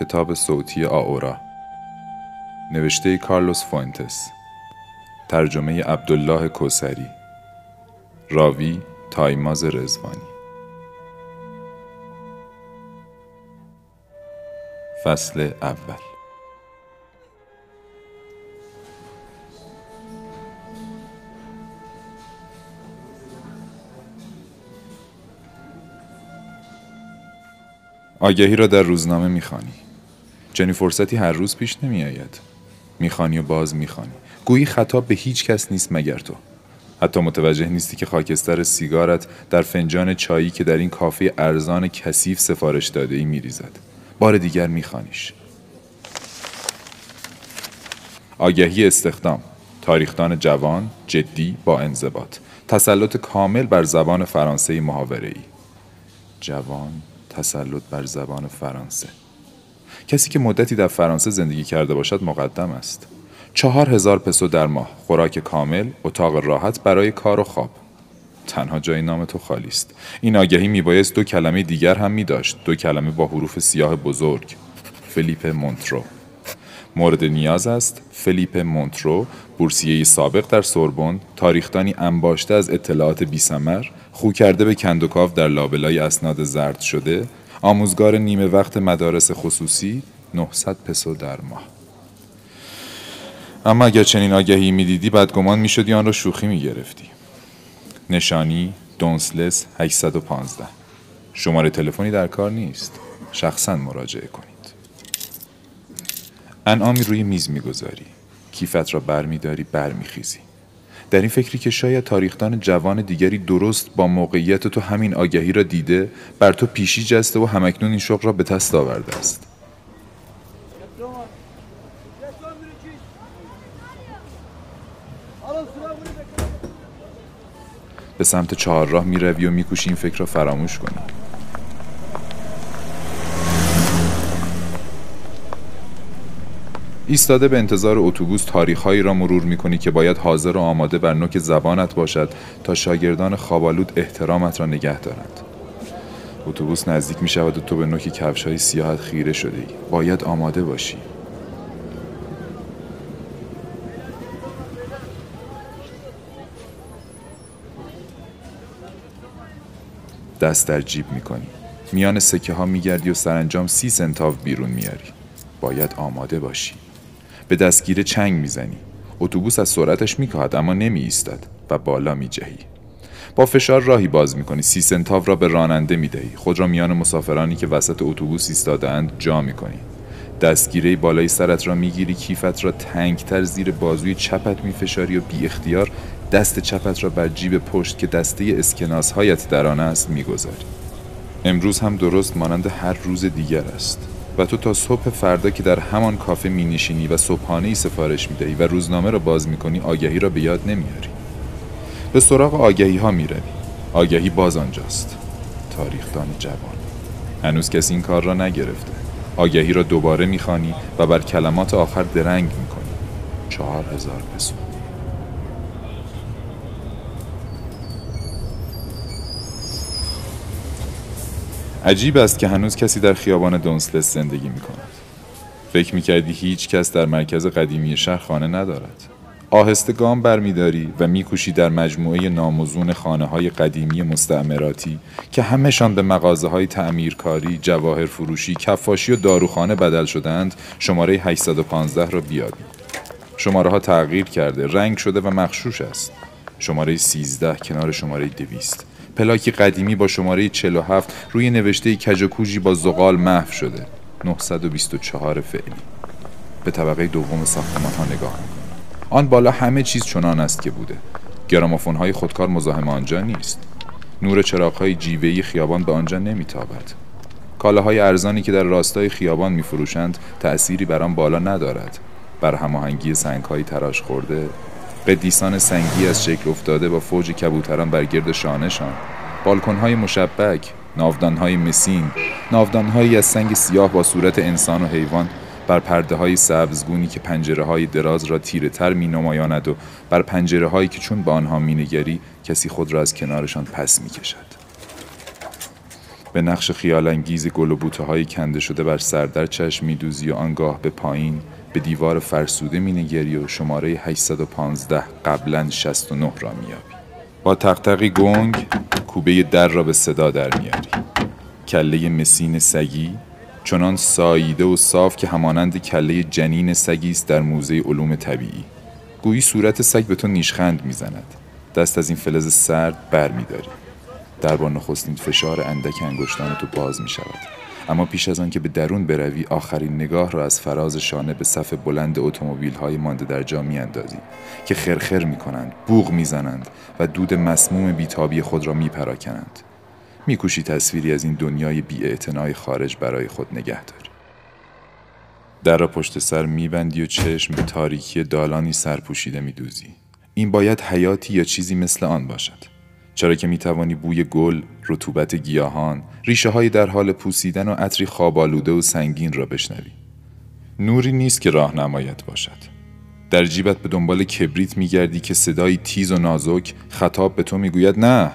کتاب صوتی آئورا. نوشته کارلوس فوئنتس ترجمه عبدالله کوثری راوی تایماز رضوانی فصل اول. آگهی را در روزنامه می‌خوانی. چنین فرصتی هر روز پیش نمیآید. می‌خوانی و باز می‌خوانی. گویی خطاب به هیچ کس نیست مگر تو. حتی متوجه نیستی که خاکستر سیگارت در فنجان چایی که در این کافه ارزان کثیف سفارش داده ای میریزد. بار دیگر میخوانیش. آگهی استخدام. تاریخدان جوان جدی با انضباط. تسلط کامل بر زبان فرانسه محاوره ای جوان تسلط بر زبان فرانسه. کسی که مدتی در فرانسه زندگی کرده باشد مقدم است. چهار هزار پسو در ماه خوراک کامل اتاق راحت برای کار و خواب. تنها جای نام تو خالی است. این آگهی میبایست دو کلمه دیگر هم می داشت دو کلمه با حروف سیاه بزرگ. فلیپ مونترو. مورد نیاز است فلیپ مونترو بورسیه سابق در سوربن تاریخدانی انباشته از اطلاعات بیسمر خو کرده به کندوکاو در لابلای اسناد زرد شده آموزگار نیمه وقت مدارس خصوصی 900 پسو در ماه. اما اگر چنین آگهی می‌دیدی بدگمان می‌شدی آن را شوخی می‌گرفتی. نشانی دونسلس 815 شماره تلفنی در کار نیست. شخصا مراجعه کنید. انعامی روی میز می‌گذاری. کیفت را برمیداری برمیخیزی. در این فکری که شاید تاریخدان جوان دیگری درست با موقعیت تو همین آگهی را دیده بر تو پیشی جسته و همکنون این شغل را به تست آورده است. به سمت چهارراه می‌روی و میکوشی این فکر را فراموش کنی. ایستاده به انتظار اتوبوس تاریخهایی را مرور می‌کنی که باید حاضر و آماده بر نوک زبانت باشد تا شاگردان خوابالود احترامت را نگه دارند. اتوبوس نزدیک می شود و تو به نوک کفش های سیاهت خیره شده ای. باید آماده باشی. دست در جیب می‌کنی. میان سکه ها میگردی و سرانجام سی سنتاو بیرون میاری باید آماده باشی. به دستگیره چنگ می‌زنی. اتوبوس از سرعتش میکاهد اما نمی ایستد و بالا میجهی. با فشار راهی باز می‌کنی. سی سنتاو را به راننده می‌دهی. خود را میان مسافرانی که وسط اتوبوس ایستادهاند جا می‌کنی. دستگیره بالای سرت را می‌گیری. کیفت را تنگتر زیر بازوی چپت میفشاری و بی اختیار دست چپت را بر جیب پشت که دسته اسکناس هایت در آن است می‌گذاری. امروز هم درست مانند هر روز دیگر است. و تو تا صبح فردا که در همان کافه می نشینی و صبحانه ای سفارش می دهی و روزنامه را باز می کنی آگهی را به یاد نمیاری. به سراغ آگهی ها می روی. آگهی باز آنجاست. تاریخدان جوان. هنوز کسی این کار را نگرفته. آگهی را دوباره می‌خوانی و بر کلمات آخر درنگ می‌کنی. چهار هزار پسو عجیب است که هنوز کسی در خیابان دونسلس زندگی می کند. فکر می کردی هیچ کس در مرکز قدیمی شهر خانه ندارد. آهسته گام برمیداری و میکوشی در مجموعه ناموزون خانه های قدیمی مستعمراتی که همهشان به مغازه های تعمیرکاری، جواهر فروشی، کفاشی و داروخانه بدل شدند شماره 815 را بیابی. شماره ها تغییر کرده، رنگ شده و مخشوش است. شماره 13 کنار شماره 200 پلاکی قدیمی با شماره 47 روی نوشته کجکوجی با زغال محو شده. 924 فعلی. به طبقه دوم ساختمان ها نگاه آن بالا همه چیز چنان است که بوده. گرامافون های خودکار مزاحم آنجا نیست. نور چراغ های جیوهی خیابان به آنجا نمیتابد. کالاهای ارزانی که در راستای خیابان میفروشند تأثیری بر آن بالا ندارد. بر هماهنگی سنگ های تراش خورده قدیسان سنگی از شکل افتاده با فوج کبوتران بر گرد شانشان بالکنهای مشبک ناودانهای مسین ناودانهایی از سنگ سیاه با صورت انسان و حیوان بر پرده های سبزگونی که پنجره های دراز را تیره تر می نمایاند و بر پنجره هایی که چون به آنها می نگری کسی خود را از کنارشان پس می کشد. به نقش خیالانگیز گل و بوته های کنده شده بر سر در چشم میدوزی و آنگاه به پایین به دیوار فرسوده مینگری و شماره 815 قبلا 69 را میابی با تقتقی گنگ کوبه در را به صدا در میاری کله مسین سگی چنان ساییده و صاف که همانند کله جنین سگی است در موزه علوم طبیعی. گویی صورت سگ به تو نیشخند می‌زند دست از این فلز سرد بر در با نخستین فشار اندک انگشتان تو باز می شود. اما پیش از آن که به درون بروی آخرین نگاه را از فراز شانه به صف بلند اتومبیل های مانده در جا می اندازی که خرخر می کنند بوغ می زنند و دود مسموم بیتابی خود را می پراکنند می کوشی تصویری از این دنیای بی خارج برای خود نگه داری. در را پشت سر میبندی و چشم به تاریکی دالانی سرپوشیده میدوزی. این باید حیاتی یا چیزی مثل آن باشد. چرا که می‌توانی بوی گل، رطوبت گیاهان، ریشه های در حال پوسیدن و عطری خوابالوده و سنگین را بشنوی. نوری نیست که راهنمایت باشد. در جیبت به دنبال کبریت میگردی که صدایی تیز و نازک خطاب به تو می‌گوید نه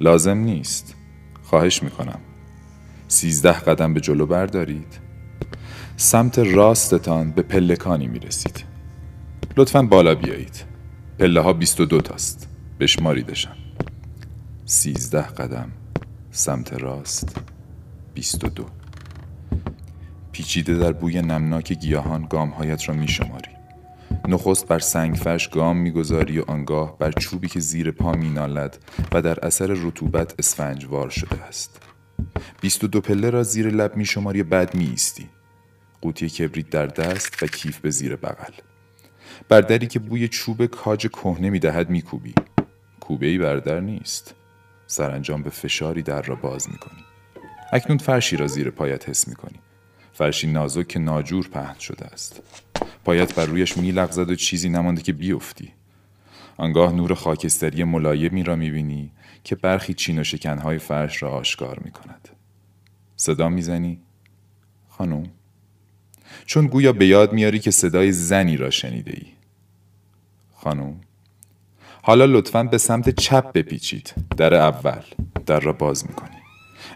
لازم نیست. خواهش می‌کنم. سیزده قدم به جلو بردارید. سمت راستتان به پلکانی می‌رسید. لطفا بالا بیایید. پله ها بیست و دو تاست. بشماریدشان. سیزده قدم سمت راست بیست و دو. پیچیده در بوی نمناک گیاهان گامهایت را می شماری. نخست بر سنگ فرش گام می‌گذاری و آنگاه بر چوبی که زیر پا مینالد و در اثر رطوبت اسفنجوار شده است. بیست و دو پله را زیر لب می شماری و بعد می ایستی قوطی کبریت در دست و کیف به زیر بغل. بر دری که بوی چوب کاج کهنه می دهد می کوبی کوبه ای بردر نیست. سرانجام به فشاری در را باز می کنی. اکنون فرشی را زیر پایت حس می کنی. فرشی نازک که ناجور پهن شده است. پایت بر رویش می لغزد و چیزی نمانده که بیفتی. آنگاه نور خاکستری ملایمی را می بینی که برخی چین و شکنهای فرش را آشکار می کند. صدا می‌زنی؟ خانم؟ چون گویا به یاد میاری که صدای زنی را شنیده ای. خانم؟ حالا لطفا به سمت چپ بپیچید. در اول در را باز می‌کنی.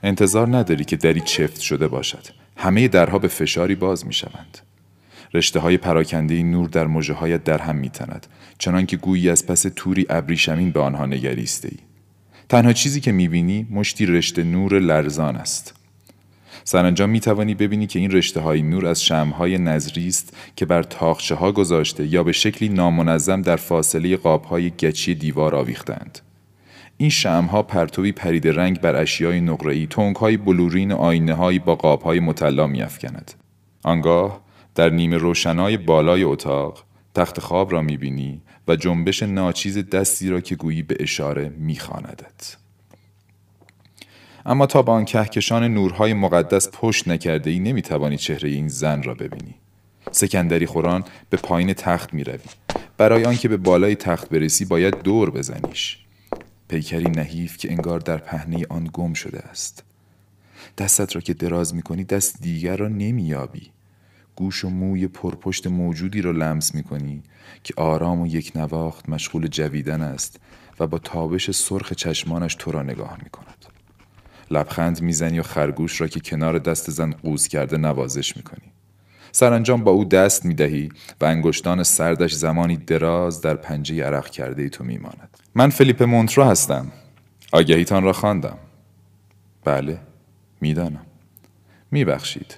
انتظار نداری که دری چفت شده باشد. همه درها به فشاری باز می‌شوند. رشته های پراکنده نور در مجه هایت در هم میتند چنان که گویی از پس توری ابریشمین به آنها نگریسته ای. تنها چیزی که می‌بینی مشتی رشته نور لرزان است. سرانجام می توانی ببینی که این رشته های نور از های نظری است که بر تاخچه ها گذاشته یا به شکلی نامنظم در فاصله قاب های گچی دیوار آویختند. این ها پرتوی پرید رنگ بر اشیای نقره‌ای، های بلورین و آینه هایی با قاب های مطلا میافکند. آنگاه در نیمه روشنای بالای اتاق تخت خواب را می‌بینی و جنبش ناچیز دستی را که گویی به اشاره میخواندت. اما تا به آن کهکشان نورهای مقدس پشت نکرده ای نمی توانی چهره این زن را ببینی سکندری خوران به پایین تخت می روی. برای آنکه به بالای تخت برسی باید دور بزنیش پیکری نحیف که انگار در پهنه آن گم شده است دستت را که دراز می کنی دست دیگر را نمییابی گوش و موی پرپشت موجودی را لمس می کنی که آرام و یک نواخت مشغول جویدن است و با تابش سرخ چشمانش تو را نگاه می کند. لبخند می‌زنی و خرگوش را که کنار دست زن قوز کرده نوازش می‌کنی. سرانجام با او دست می‌دهی و انگشتان سردش زمانی دراز در پنجه عرق کرده ای تو میماند. من فلیپ مونترو هستم. آگهیتان را خواندم. بله می‌دانم. میبخشید.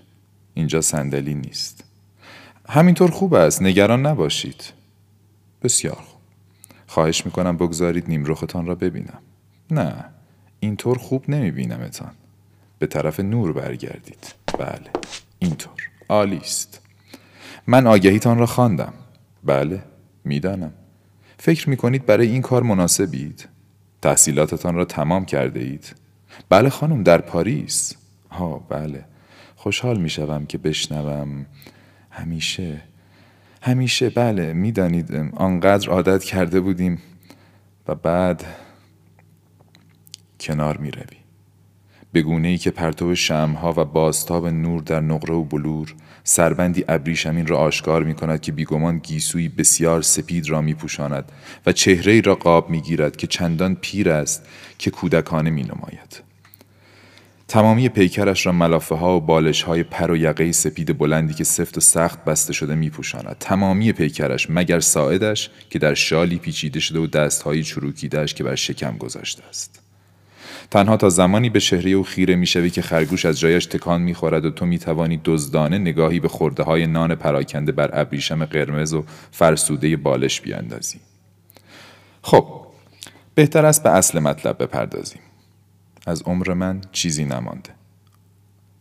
اینجا صندلی نیست. همینطور خوب است. نگران نباشید. بسیار خوب. خواهش می‌کنم بگذارید نیم رختان را ببینم. نه. اینطور خوب نمیبینمتان به طرف نور برگردید. بله اینطور. عالی است. من آگهیتان را خواندم. بله می‌دانم. فکر می‌کنید برای این کار مناسبید؟ تحصیلاتتان را تمام کرده اید بله خانم در پاریس. ها بله. خوشحال می‌شوم که بشنوم. همیشه همیشه بله می‌دانید آنقدر عادت کرده بودیم. و بعد کنار می روی. به گونه ای که پرتو شمها و بازتاب نور در نقره و بلور سربندی ابریشمین را آشکار می کند که بیگمان گیسوی بسیار سپید را می پوشاند و چهره ای را قاب می گیرد که چندان پیر است که کودکانه می نماید. تمامی پیکرش را ملافه ها و بالش های پر و یقه سپید بلندی که سفت و سخت بسته شده می پوشاند. تمامی پیکرش مگر ساعدش که در شالی پیچیده شده و دستهایی چروکیدهش که بر شکم گذاشته است. تنها تا زمانی به شهری او خیره می‌شوی که خرگوش از جایش تکان می‌خورد و تو می‌توانی دزدانه نگاهی به خورده های نان پراکنده بر ابریشم قرمز و فرسوده بالش بیاندازی. خب بهتر است به اصل مطلب بپردازیم. از عمر من چیزی نمانده.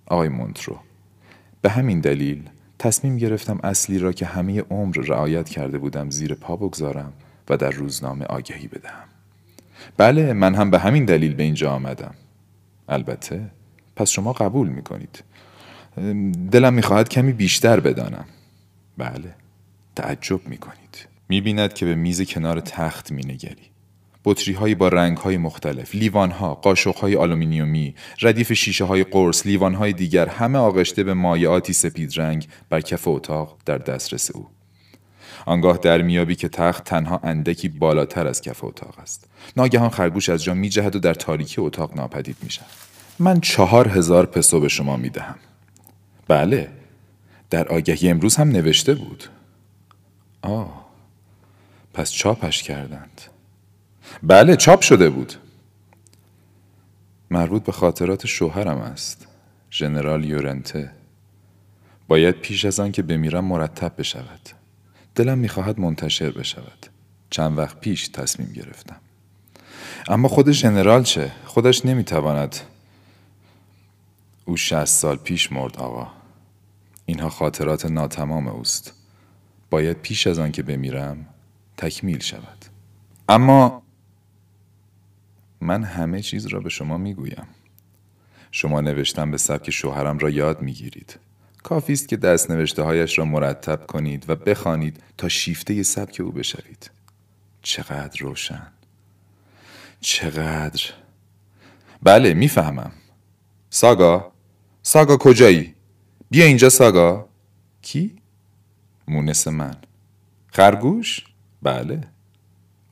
آقای مونترو به همین دلیل تصمیم گرفتم اصلی را که همه عمر رعایت کرده بودم زیر پا بگذارم و در روزنامه آگهی بدهم. بله من هم به همین دلیل به اینجا آمدم. البته پس شما قبول می کنید دلم می‌خواهد کمی بیشتر بدانم. بله تعجب می کنید که به میز کنار تخت می نگری بطری های با رنگ های مختلف، لیوان ها، قاشق های آلومینیومی، ردیف شیشه های قرص، لیوان های دیگر همه آغشته به مایعاتی سپید رنگ بر کف اتاق در دسترس او. آنگاه در می‌یابی که تخت تنها اندکی بالاتر از کف اتاق است. ناگهان خرگوش از جا میجهد و در تاریکی اتاق ناپدید می‌شود. من چهار هزار پسو به شما می‌دهم. بله. در آگهی امروز هم نوشته بود. آه. پس چاپش کردند. بله چاپ شده بود. مربوط به خاطرات شوهرم است ژنرال یورنته. باید پیش از آن که بمیرم مرتب بشود. دلم می‌خواهد منتشر بشود. چند وقت پیش تصمیم گرفتم. اما خود ژنرال چه؟ خودش نمی‌تواند او شست سال پیش مرد آقا. اینها خاطرات ناتمام اوست. باید پیش از آن که بمیرم تکمیل شود. اما من همه چیز را به شما می‌گویم. شما نوشتم به سبک شوهرم را یاد می‌گیرید. کافی است که دست نوشته هایش را مرتب کنید و بخوانید تا شیفته سبک او بشوید. چقدر روشن. چقدر. بله می‌فهمم. ساگا. ساگا کجایی؟ بیا اینجا ساگا. کی؟ مونس من. خرگوش؟ بله.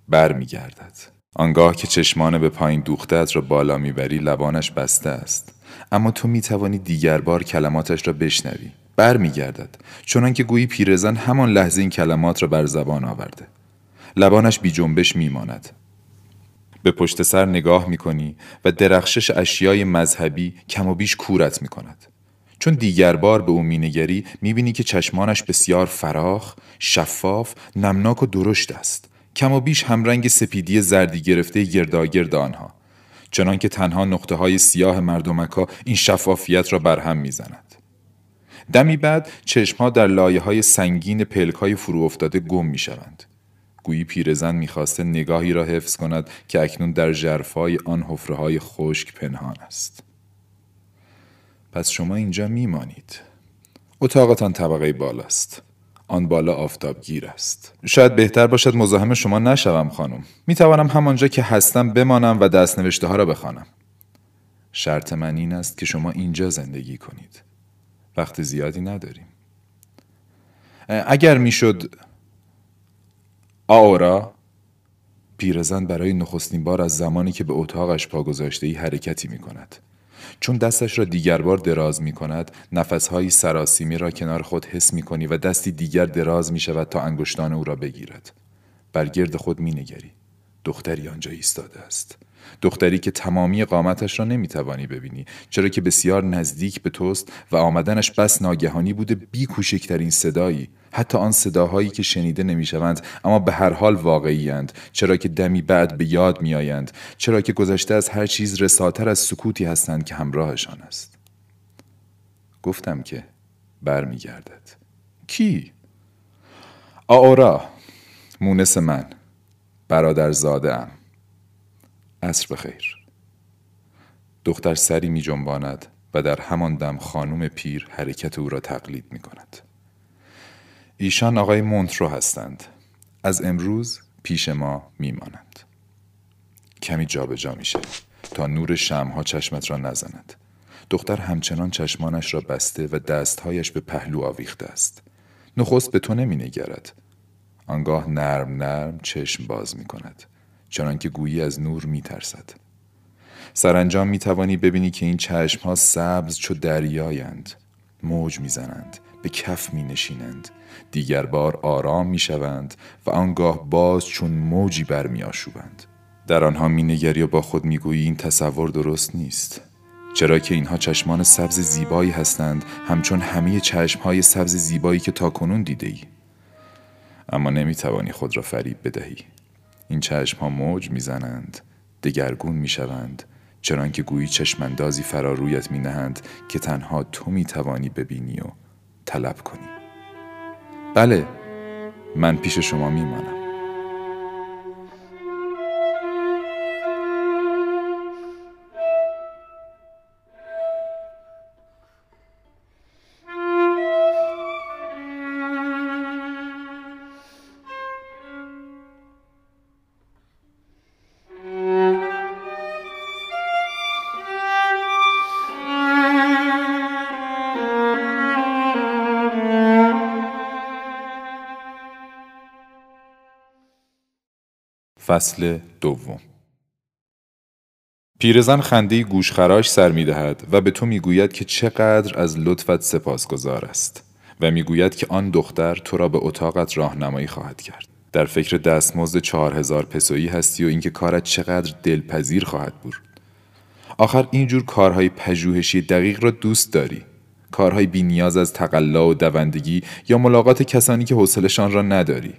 برمیگردد. آنگاه که چشمان به پایین دوختت را بالا می‌بری لبانش بسته است. اما تو می توانی دیگر بار کلماتش را بشنوی بر می گردد چونان که گویی پیرزن همان لحظه این کلمات را بر زبان آورده لبانش بی جنبش می ماند. به پشت سر نگاه می کنی و درخشش اشیای مذهبی کم و بیش کورت می کند. چون دیگر بار به او مینگری می‌بینی که چشمانش بسیار فراخ، شفاف، نمناک و درشت است. کم و بیش همرنگ سپیدی زردی گرفته گرداگرد آنها. چنان که تنها نقطه های سیاه مردمکا این شفافیت را برهم می‌زند. دمی بعد چشمها در لایه های سنگین پلک های فرو افتاده گم می شوند. گویی پیرزن می‌خواسته نگاهی را حفظ کند که اکنون در جرفای آن حفره های خشک پنهان است. پس شما اینجا میمانید. اتاقتان طبقه بالاست. آن بالا آفتابگیر است. شاید بهتر باشد مزاحم شما نشوم خانم. می توانم همانجا که هستم بمانم و دست نوشته ها را بخوانم. شرط من این است که شما اینجا زندگی کنید. وقت زیادی نداریم. اگر می‌شد آورا پیرزن برای نخستین بار از زمانی که به اتاقش پا گذاشته ای حرکتی می کند چون دستش را دیگر بار دراز می کند نفسهایی سراسیمی را کنار خود حس می کنی و دستی دیگر دراز می شود تا انگشتان او را بگیرد. بر گرد خود می نگری. دختری آنجا ایستاده است. دختری که تمامی قامتش را نمی توانی ببینی. چرا که بسیار نزدیک به توست و آمدنش بس ناگهانی بوده بی کوچکترین صدایی. حتی آن صداهایی که شنیده نمی‌شوند اما به هر حال واقعیند چرا که دمی بعد به یاد میآیند. چرا که گذشته از هر چیز رساتر از سکوتی هستند که همراهشان است. گفتم که برمیگردد. کی؟ آورا مونس من. برادر زاده ام عصر بخیر. دختر سری می جنباند و در همان دم خانم پیر حرکت او را تقلید می کند. ایشان آقای مونترو هستند. از امروز پیش ما میمانند کمی جابجا میشه تا نور شمها چشمت را نزند. دختر همچنان چشمانش را بسته و دستهایش به پهلو آویخته است. نخست به تو نمی نگرد. آنگاه نرم نرم چشم باز می کند. چنان که گویی از نور می ترسد سرانجام می توانی ببینی که این چشم ها سبز چو دریایند. موج می‌زنند به کف می نشینند دیگر بار آرام می شوند و آنگاه باز چون موجی برمی آشوبند در آنها می نگری و با خود می گویی این تصور درست نیست. چرا که اینها چشمان سبز زیبایی هستند همچون همه چشمهای سبز زیبایی که تا کنون دیده ای. اما نمی توانی خود را فریب بدهی. این چشم ها موج می‌زنند دگرگون می شوند چنان که گویی چشمندازی فرا رویت می نهند که تنها تو می توانی ببینی و طلب کنی. بله من پیش شما می مانم فصل دوم پیرزن خنده گوشخراش سر می دهد و به تو می گوید که چقدر از لطفت سپاسگزار است و می گوید که آن دختر تو را به اتاقت راهنمایی خواهد کرد. در فکر دستمزد چهار هزار پسویی هستی و اینکه کارت چقدر دلپذیر خواهد بود. آخر اینجور کارهای پژوهشی دقیق را دوست داری. کارهای بی نیاز از تقلا و دوندگی یا ملاقات کسانی که حوصلشان را نداری.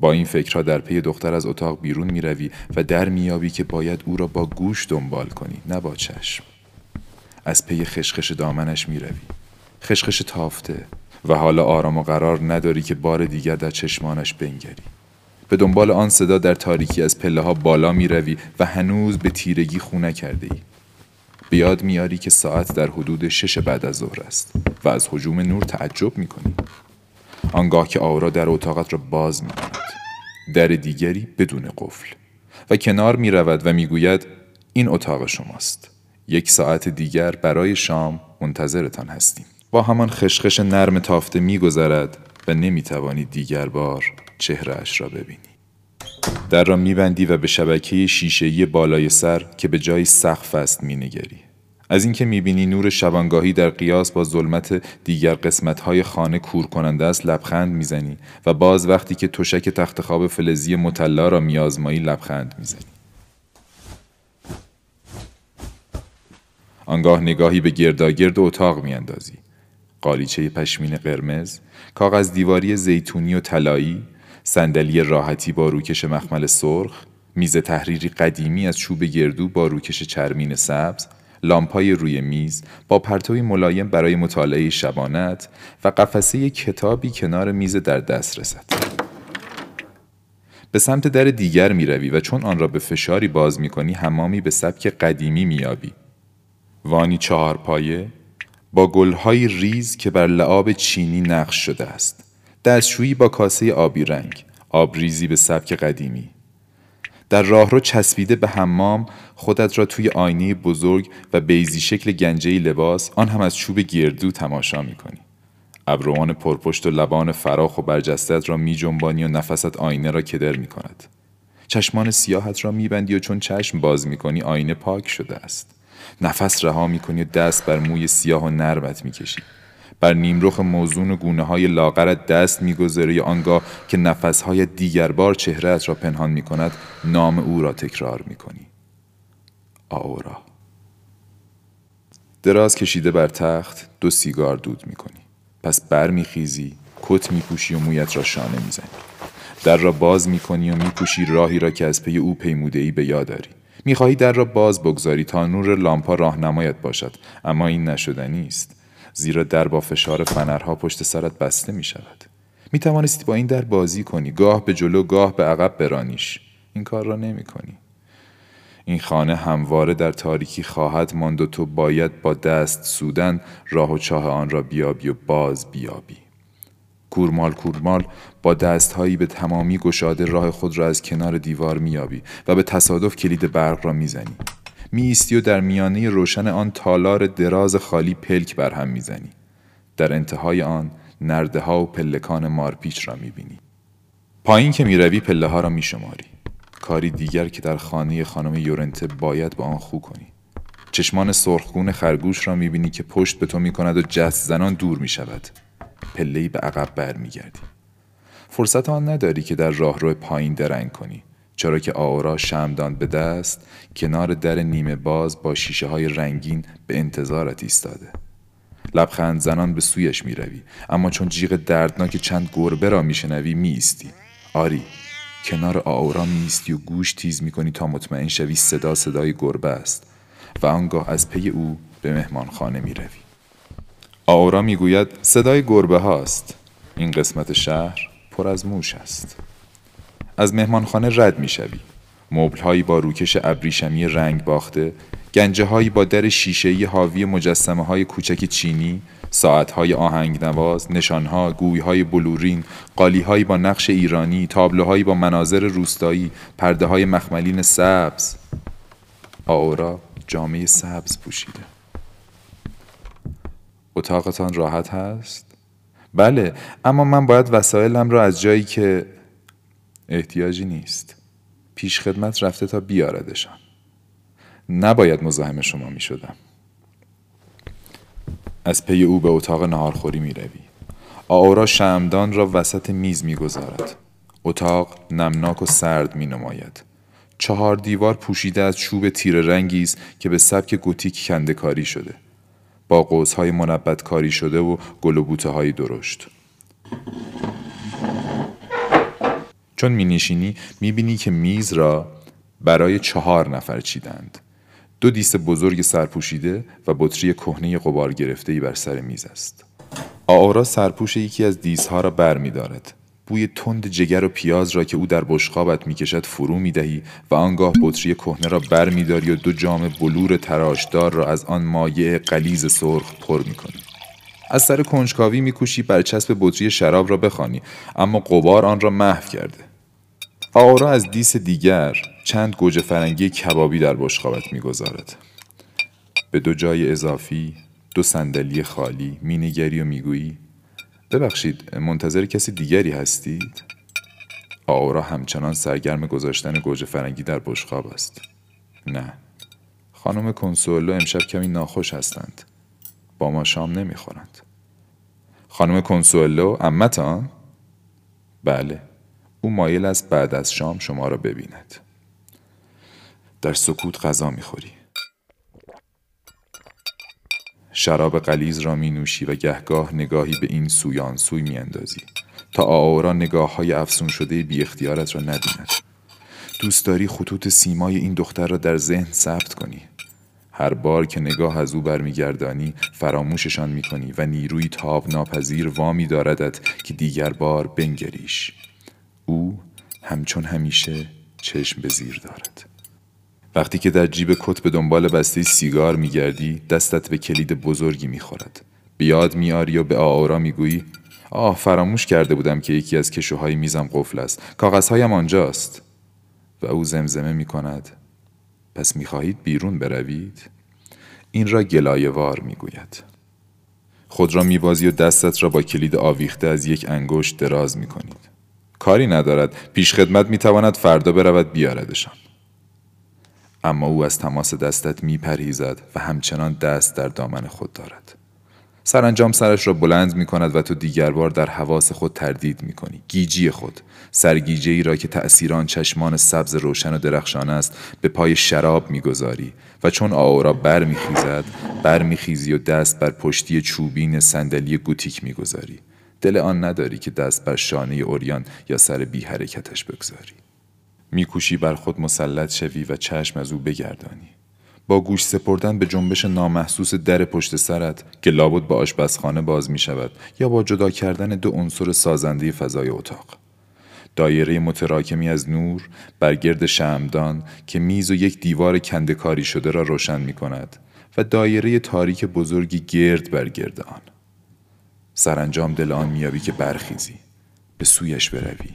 با این فکرها در پی دختر از اتاق بیرون می روی و در میابی که باید او را با گوش دنبال کنی نه با چشم از پی خشخش دامنش می روی خشخش تافته و حالا آرام و قرار نداری که بار دیگر در چشمانش بنگری به دنبال آن صدا در تاریکی از پله ها بالا می روی و هنوز به تیرگی خونه کرده ای. به یاد میاری که ساعت در حدود شش بعد از ظهر است و از حجوم نور تعجب می کنی. آنگاه که آورا در اتاقت را باز می کند. در دیگری بدون قفل. و کنار می رود و می گوید این اتاق شماست. یک ساعت دیگر برای شام منتظرتان هستیم. با همان خشخش نرم تافته می گذرد و نمی توانی دیگر بار چهرهش را ببینی. در را میبندی و به شبکه شیشه‌ای بالای سر که به جای سقف است مینگری. از اینکه می‌بینی نور شبانگاهی در قیاس با ظلمت دیگر قسمتهای خانه کور کننده است لبخند می‌زنی و باز وقتی که تشک تخت خواب فلزی مطلا را میازمایی لبخند می‌زنی. آنگاه نگاهی به گرداگرد اتاق میاندازی. قالیچه پشمین قرمز کاغذ دیواری زیتونی و طلایی صندلی راحتی با روکش مخمل سرخ میز تحریری قدیمی از چوب گردو با روکش چرمین سبز لامپای روی میز با پرتوی ملایم برای مطالعه شبانت و قفسه کتابی کنار میز در دست رسد. به سمت در دیگر می روی و چون آن را به فشاری باز می کنی همامی به سبک قدیمی می آبی. وانی چهار پایه با گلهای ریز که بر لعاب چینی نقش شده است. دستشویی با کاسه آبی رنگ، آبریزی به سبک قدیمی. در راهرو چسبیده به حمام خودت را توی آینه بزرگ و بیزی شکل گنجه لباس آن هم از چوب گردو تماشا می‌کنی ابروان پرپشت و لبان فراخ و برجستت را می جنبانی و نفست آینه را کدر می کند. چشمان سیاحت را میبندی و چون چشم باز می کنی آینه پاک شده است. نفس رها می کنی و دست بر موی سیاه و نرمت می کشی. بر نیمرخ موزون و گونه های لاغرت دست می‌گذاری آنگاه که نفسهای دیگر بار چهرهت را پنهان می کند نام او را تکرار می کنی. آورا دراز کشیده بر تخت دو سیگار دود می کنی. پس بر می خیزی کت می پوشی و مویت را شانه می زنی. در را باز می کنی و می پوشی راهی را که از پی او پیموده ای به یاد داری. می خواهی در را باز بگذاری تا نور لامپا راهنمایت باشد اما این نشدنی است زیرا در با فشار فنرها پشت سرت بسته می شود. می توانستی با این در بازی کنی گاه به جلو گاه به عقب برانیش این کار را نمی کنی. این خانه همواره در تاریکی خواهد ماند و تو باید با دست سودن راه و چاه آن را بیابی و باز بیابی کورمال کورمال با دستهایی به تمامی گشاده راه خود را از کنار دیوار میابی و به تصادف کلید برق را می‌زنی می و در میانه روشن آن تالار دراز خالی پلک بر هم می‌زنی. در انتهای آن نرده ها و پلکان مارپیچ را می‌بینی. پایین که می‌روی پله ها را میشماری. کاری دیگر که در خانه خانم یورنته باید با آن خو کنی. چشمان سرخگون خرگوش را می‌بینی که پشت به تو می‌کند و جست زنان دور می‌شود. پلهای به عقب برمیگردی. فرصت آن نداری که در راهرو پایین درنگ کنی. چرا که آورا شمدان به دست کنار در نیمه باز با شیشه های رنگین به انتظارت ایستاده. لبخند زنان به سویش می روی اما چون جیغ دردناک چند گربه را می شنوی می ایستی آری کنار آورا می ایستی و گوش تیز می کنی تا مطمئن شوی صدا صدای گربه است و آنگاه از پی او به مهمانخانه می روی آورا می گوید صدای گربه هاست. این قسمت شهر پر از موش است. از مهمانخانه رد می شوی مبل هایی با روکش ابریشمی رنگ باخته گنجه هایی با در شیشه حاوی مجسمه های کوچک چینی ساعت های آهنگ نواز، نشان ها، گوی های بلورین، قالی هایی با نقش ایرانی، تابلوهایی با مناظر روستایی، پرده های مخملین سبز. آورا جامعه سبز پوشیده. اتاقتان راحت هست؟ بله، اما من باید وسایلم را از جایی که احتیاجی نیست. پیش خدمت رفته تا بیاردشان. نباید مزاحم شما می شدم. از پی او به اتاق نهارخوری می روی. آورا شمدان را وسط میز می گذارد. اتاق نمناک و سرد می نماید. چهار دیوار پوشیده از چوب تیر رنگی است که به سبک گوتیک کنده کاری شده. با قوسهای منبت کاری شده و گل و بوته های درشت. چون می نشینی می بینی که میز را برای چهار نفر چیدند. دو دیس بزرگ سرپوشیده و بطری کهنه قبار گرفته بر سر میز است. آورا سرپوش یکی از دیسها را بر می دارد. بوی تند جگر و پیاز را که او در بشقابت می‌کشد فرو می دهی و آنگاه بطری کهنه را بر می داری و دو جام بلور تراشدار را از آن مایع قلیز سرخ پر می کنی. از سر کنجکاوی میکوشی برچسب بطری شراب را بخوانی اما قبار آن را محو کرده آورا از دیس دیگر چند گوجه فرنگی کبابی در بشقابت می‌گذارد. به دو جای اضافی دو صندلی خالی مینگری و می‌گویی ببخشید منتظر کسی دیگری هستید؟ آورا همچنان سرگرم گذاشتن گوجه فرنگی در بشقاب است. نه خانم کنسولو امشب کمی ناخوش هستند. با ما شام نمی‌خورند. خانم کنسولو امتان؟ بله. او مایل است بعد از شام شما را ببیند. در سکوت غذا می‌خوری. شراب قلیز را می نوشی و گهگاه نگاهی به این سویان سوی می اندازی تا آورا نگاه های افسون شده بی اختیارت را نبیند. دوست داری خطوط سیمای این دختر را در ذهن ثبت کنی. هر بار که نگاه از او برمیگردانی فراموششان می‌کنی و نیروی تاب ناپذیر وامی داردت که دیگر بار بنگریش. او همچون همیشه چشم به زیر دارد. وقتی که در جیب کت به دنبال بسته سیگار میگردی دستت به کلید بزرگی می‌خورد. بیاد میاری و به آورا می‌گویی آه فراموش کرده بودم که یکی از کشوهای میزم قفل است. کاغذهایم آنجاست. و او زمزمه می‌کند. پس می‌خواهید بیرون بروید؟ این را گلایوار می‌گوید. خود را میبازی و دستت را با کلید آویخته از یک انگشت دراز می‌کنید. کاری ندارد. پیش خدمت می‌تواند فردا برود بیاردشان. اما او از تماس دستت میپرهیزد و همچنان دست در دامن خود دارد. سرانجام سرش را بلند می کند و تو دیگر بار در حواس خود تردید می کنی. گیجی خود. سرگیجه ای را که تأثیران چشمان سبز روشن و درخشان است به پای شراب می‌گذاری و چون آورا بر میخیزد بر میخیزی و دست بر پشتی چوبین صندلی گوتیک می‌گذاری. دل آن نداری که دست بر شانه اوریان یا سر بی حرکتش بگذاری. میکوشی بر خود مسلط شوی و چشم از او بگردانی. با گوش سپردن به جنبش نامحسوس در پشت سرت که لابد با آشپزخانه باز می شود یا با جدا کردن دو عنصر سازنده فضای اتاق. دایره متراکمی از نور بر گرد شمدان که میز و یک دیوار کندکاری شده را روشن می کند و دایره تاریک بزرگی گرد بر آن. سرانجام دل آن میابی که برخیزی به سویش بروی.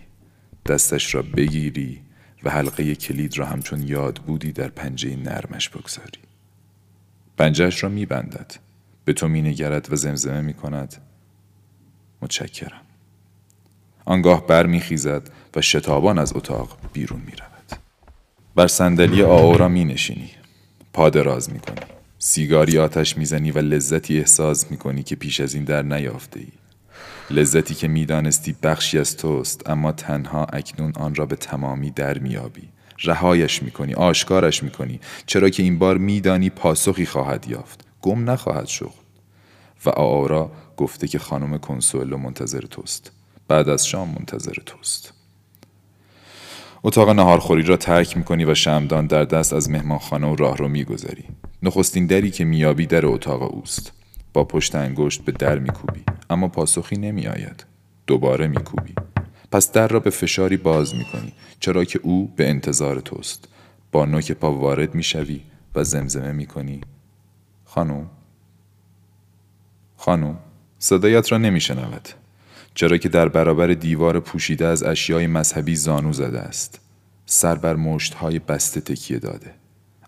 دستش را بگیری و حلقه کلید را همچون یاد بودی در پنجه نرمش بگذاری. پنجهش را میبندد به تو مینگرد و زمزمه می‌کند. متشکرم. آنگاه بر میخیزد و شتابان از اتاق بیرون می‌رود. بر صندلی آورا می نشینی پا می کنی سیگاری آتش می‌زنی و لذتی احساس می کنی که پیش از این در نیافته ای لذتی که می‌دانستی بخشی از توست اما تنها اکنون آن را به تمامی در میابی رهایش می‌کنی آشکارش می‌کنی. چرا که این بار میدانی پاسخی خواهد یافت. گم نخواهد شد. و آورا گفته که خانم کنسولو منتظر توست. بعد از شام منتظر توست. اتاق نهارخوری را ترک می‌کنی و شمدان در دست از مهمانخانه و راه رو میگذری نخستین دری که میابی در اتاق اوست. با پشت انگشت به در میکوبی اما پاسخی نمیآید. دوباره میکوبی. پس در را به فشاری باز می‌کنی چرا که او به انتظار توست. با نوک پا وارد می‌شوی و زمزمه می‌کنی. خانوم. خانوم صدایت را نمیشنود. چرا که در برابر دیوار پوشیده از اشیای مذهبی زانو زده است. سر بر های بسته تکیه داده.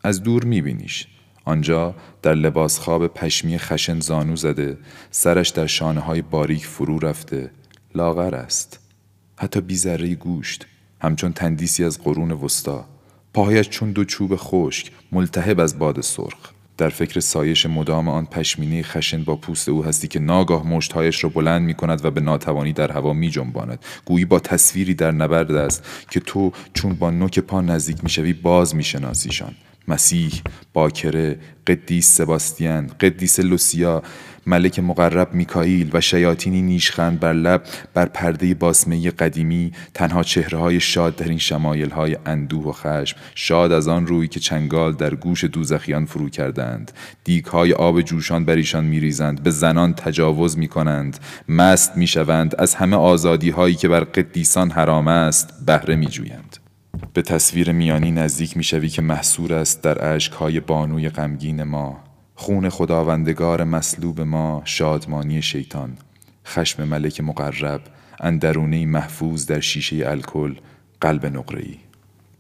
از دور میبینیش. آنجا در لباس خواب پشمی خشن زانو زده. سرش در شانه های باریک فرو رفته. لاغر است. حتی بیزره گوشت. همچون تندیسی از قرون وسطا. پاهایش چون دو چوب خشک ملتهب از باد سرخ. در فکر سایش مدام آن پشمینه خشن با پوست او هستی که ناگاه مشتهایش را بلند می کند و به ناتوانی در هوا می جنباند گویی با تصویری در نبرد است که تو چون با نوک پا نزدیک می شوی باز می شناسیشان مسیح، باکره، قدیس سباستیان، قدیس لوسیا، ملک مقرب میکائیل و شیاطینی نیشخند بر لب بر پرده باسمه قدیمی تنها چهره های شاد در این شمایل های اندوه و خشم شاد از آن روی که چنگال در گوش دوزخیان فرو کردند. دیگ های آب جوشان بر ایشان میریزند به زنان تجاوز می‌کنند. مست می‌شوند از همه آزادی هایی که بر قدیسان حرام است بهره میجویند. به تصویر میانی نزدیک می‌شوی که محصور است در های بانوی غمگین ما. خون خداوندگار مسلوب ما شادمانی شیطان. خشم ملک مقرب اندرونه محفوظ در شیشه الکل قلب نقره‌ای.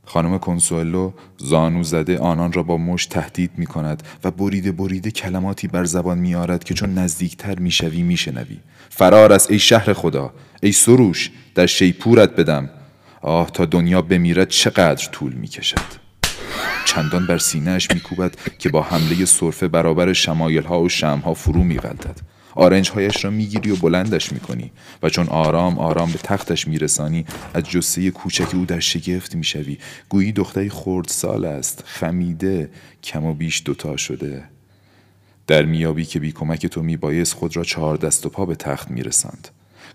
خانم کنسولو زانو زده آنان را با مش تهدید می کند و بریده بریده کلماتی بر زبان می آرد که چون نزدیکتر می شوی می شنوی. فرار از ای شهر خدا! ای سروش! در شیپورت بدم. آه تا دنیا بمیرد چقدر طول می کشد چندان بر سینهش میکوبد که با حمله صرفه برابر شمایل ها و شم ها فرو میغلطد آرنج هایش را می‌گیری و بلندش می‌کنی و چون آرام آرام به تختش میرسانی از جسه کوچک او در شگفت می‌شوی. گویی دختری خرد سال است خمیده کم و بیش دوتا شده. در میابی که بی کمک تو میبایست خود را چهار دست و پا به تخت میرساند.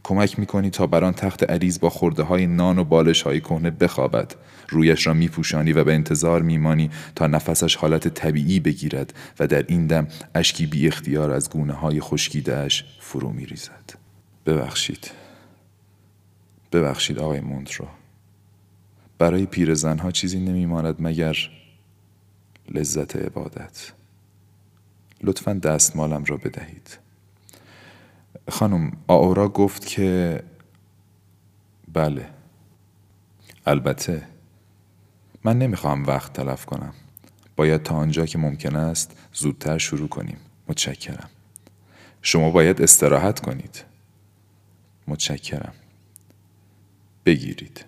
کمک می‌کنی تا بر آن تخت عریض با خورده های نان و بالش های کهنه بخوابد. رویش را میپوشانی و به انتظار میمانی تا نفسش حالت طبیعی بگیرد و در این دم اشکی بی اختیار از گونه های خشکیدهش فرو میریزد. ببخشید. ببخشید آقای مونترو برای پیرزنها چیزی نمیماند مگر لذت عبادت. لطفا دستمالم را بدهید. خانم آورا گفت که بله. البته من نمی‌خواهم وقت تلف کنم. باید تا آنجا که ممکن است زودتر شروع کنیم. متشکرم. شما باید استراحت کنید. متشکرم. بگیرید.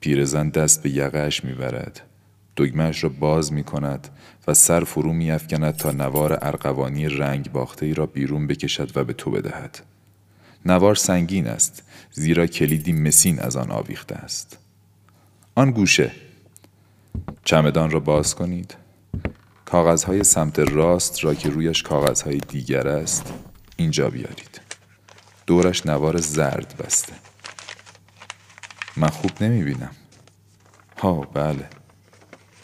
پیرزن دست به یقهش می‌برد. دگمهش را باز می کند و سر فرو می افکند تا نوار ارقوانی رنگ باخته ای را بیرون بکشد و به تو بدهد. نوار سنگین است زیرا کلیدی مسین از آن آویخته است. آن گوشه چمدان را باز کنید. کاغذهای سمت راست را که رویش کاغذهای دیگر است اینجا بیارید. دورش نوار زرد بسته. من خوب نمی بینم ها بله.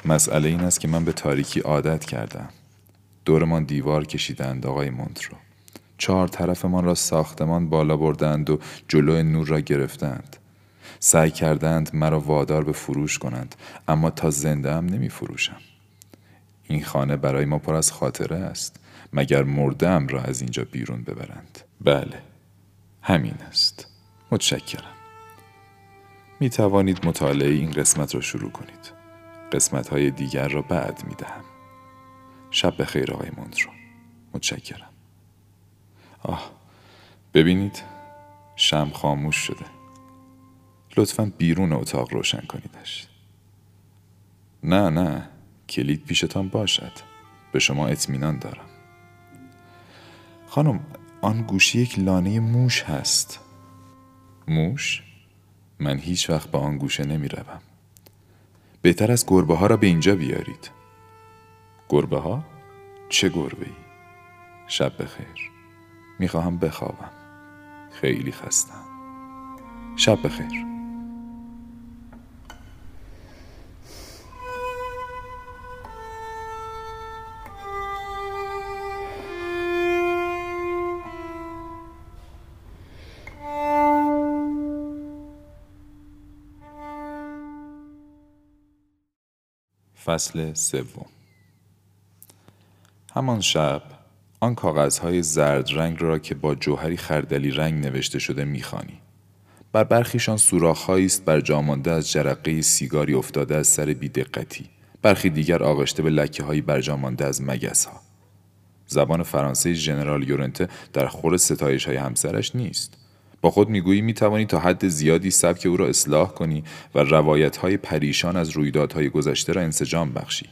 مسئله این است که من به تاریکی عادت کردم. دورمان دیوار کشیدند آقای مونترو. چهار طرفمان را ساختمان بالا بردند و جلو نور را گرفتند. سعی کردند مرا وادار به فروش کنند اما تا زنده هم نمی فروشم این خانه برای ما پر از خاطره است مگر مردم را از اینجا بیرون ببرند؟ بله همین است. متشکرم. می توانید مطالعه این قسمت را شروع کنید. قسمت های دیگر را بعد می دهم. شب بخیر آقای مونترو. متشکرم. آه ببینید شم خاموش شده. لطفا بیرون اتاق روشن کنیدش. نه نه کلید پیشتان باشد به شما اطمینان دارم خانم آن گوشی یک لانه موش هست موش؟ من هیچ وقت به آن گوشه نمی روم. بهتر از گربه ها را به اینجا بیارید. گربه ها؟ چه گربه ای؟ شب بخیر. می‌خواهم بخوابم. خیلی خستم. شب بخیر. فصل سوم همان شب آن کاغذهای زرد رنگ را که با جوهری خردلی رنگ نوشته شده می‌خوانی. بر برخیشان سوراخهایی است بر جامانده از جرقه سیگاری افتاده از سر بیدقتی برخی دیگر آغشته به لکه هایی برجامانده از مگس ها. زبان فرانسه ژنرال یورنته در خور ستایش های همسرش نیست. با خود می‌گویی می‌توانی تا حد زیادی سبک او را اصلاح کنی و روایت های پریشان از رویدادهای گذشته را انسجام بخشی.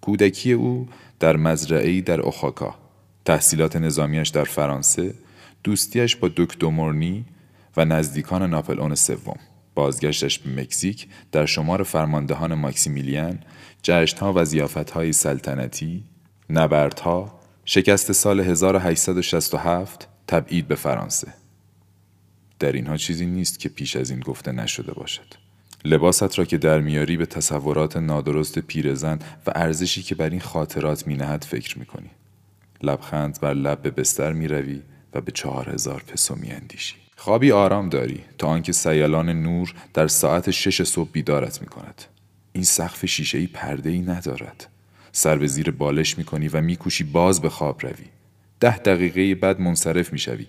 کودکی او در مزرعه‌ای در اوخاکا، تحصیلات نظامیش در فرانسه، دوستیش با دک دومورنی و نزدیکان ناپلئون سوم، بازگشتش به مکزیک در شمار فرماندهان ماکسیمیلیان، جشنها و زیافتهای سلطنتی، نبردها، شکست سال 1867، تبعید به فرانسه. در اینها چیزی نیست که پیش از این گفته نشده باشد. لباست را که در میاری به تصورات نادرست پیرزن و ارزشی که بر این خاطرات می نهد فکر می کنی. لبخند بر لب به بستر می روی و به چهار هزار پسو می اندیشی. خوابی آرام داری تا آنکه سیلان نور در ساعت شش صبح بیدارت می کند. این سقف شیشه ای پرده ای ندارد. سر به زیر بالش می کنی و میکوشی باز به خواب روی. ده دقیقه بعد منصرف می شوی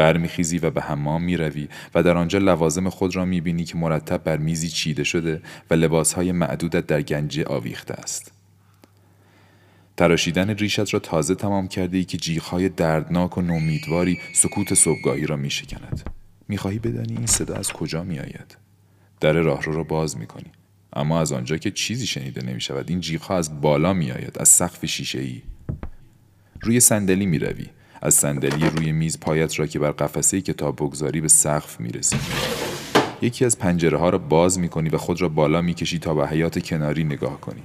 برمیخیزی و به حمام می‌روی و در آنجا لوازم خود را می‌بینی که مرتب بر میزی چیده شده و لباسهای معدودت در گنجه آویخته است. تراشیدن ریشت را تازه تمام کرده ای که جیغهای دردناک و نومیدواری سکوت صبحگاهی را میشکند. می‌خواهی بدانی این صدا از کجا میآید؟ در راهرو را باز می‌کنی. اما از آنجا که چیزی شنیده نمی شود این جیغها از بالا می آید از سقف شیشه ای روی صندلی می روی از صندلی روی میز پایت را که بر قفسه کتاب بگذاری به سقف می‌رسی. یکی از پنجره ها را باز می کنی و خود را بالا می کشی تا به حیات کناری نگاه کنی.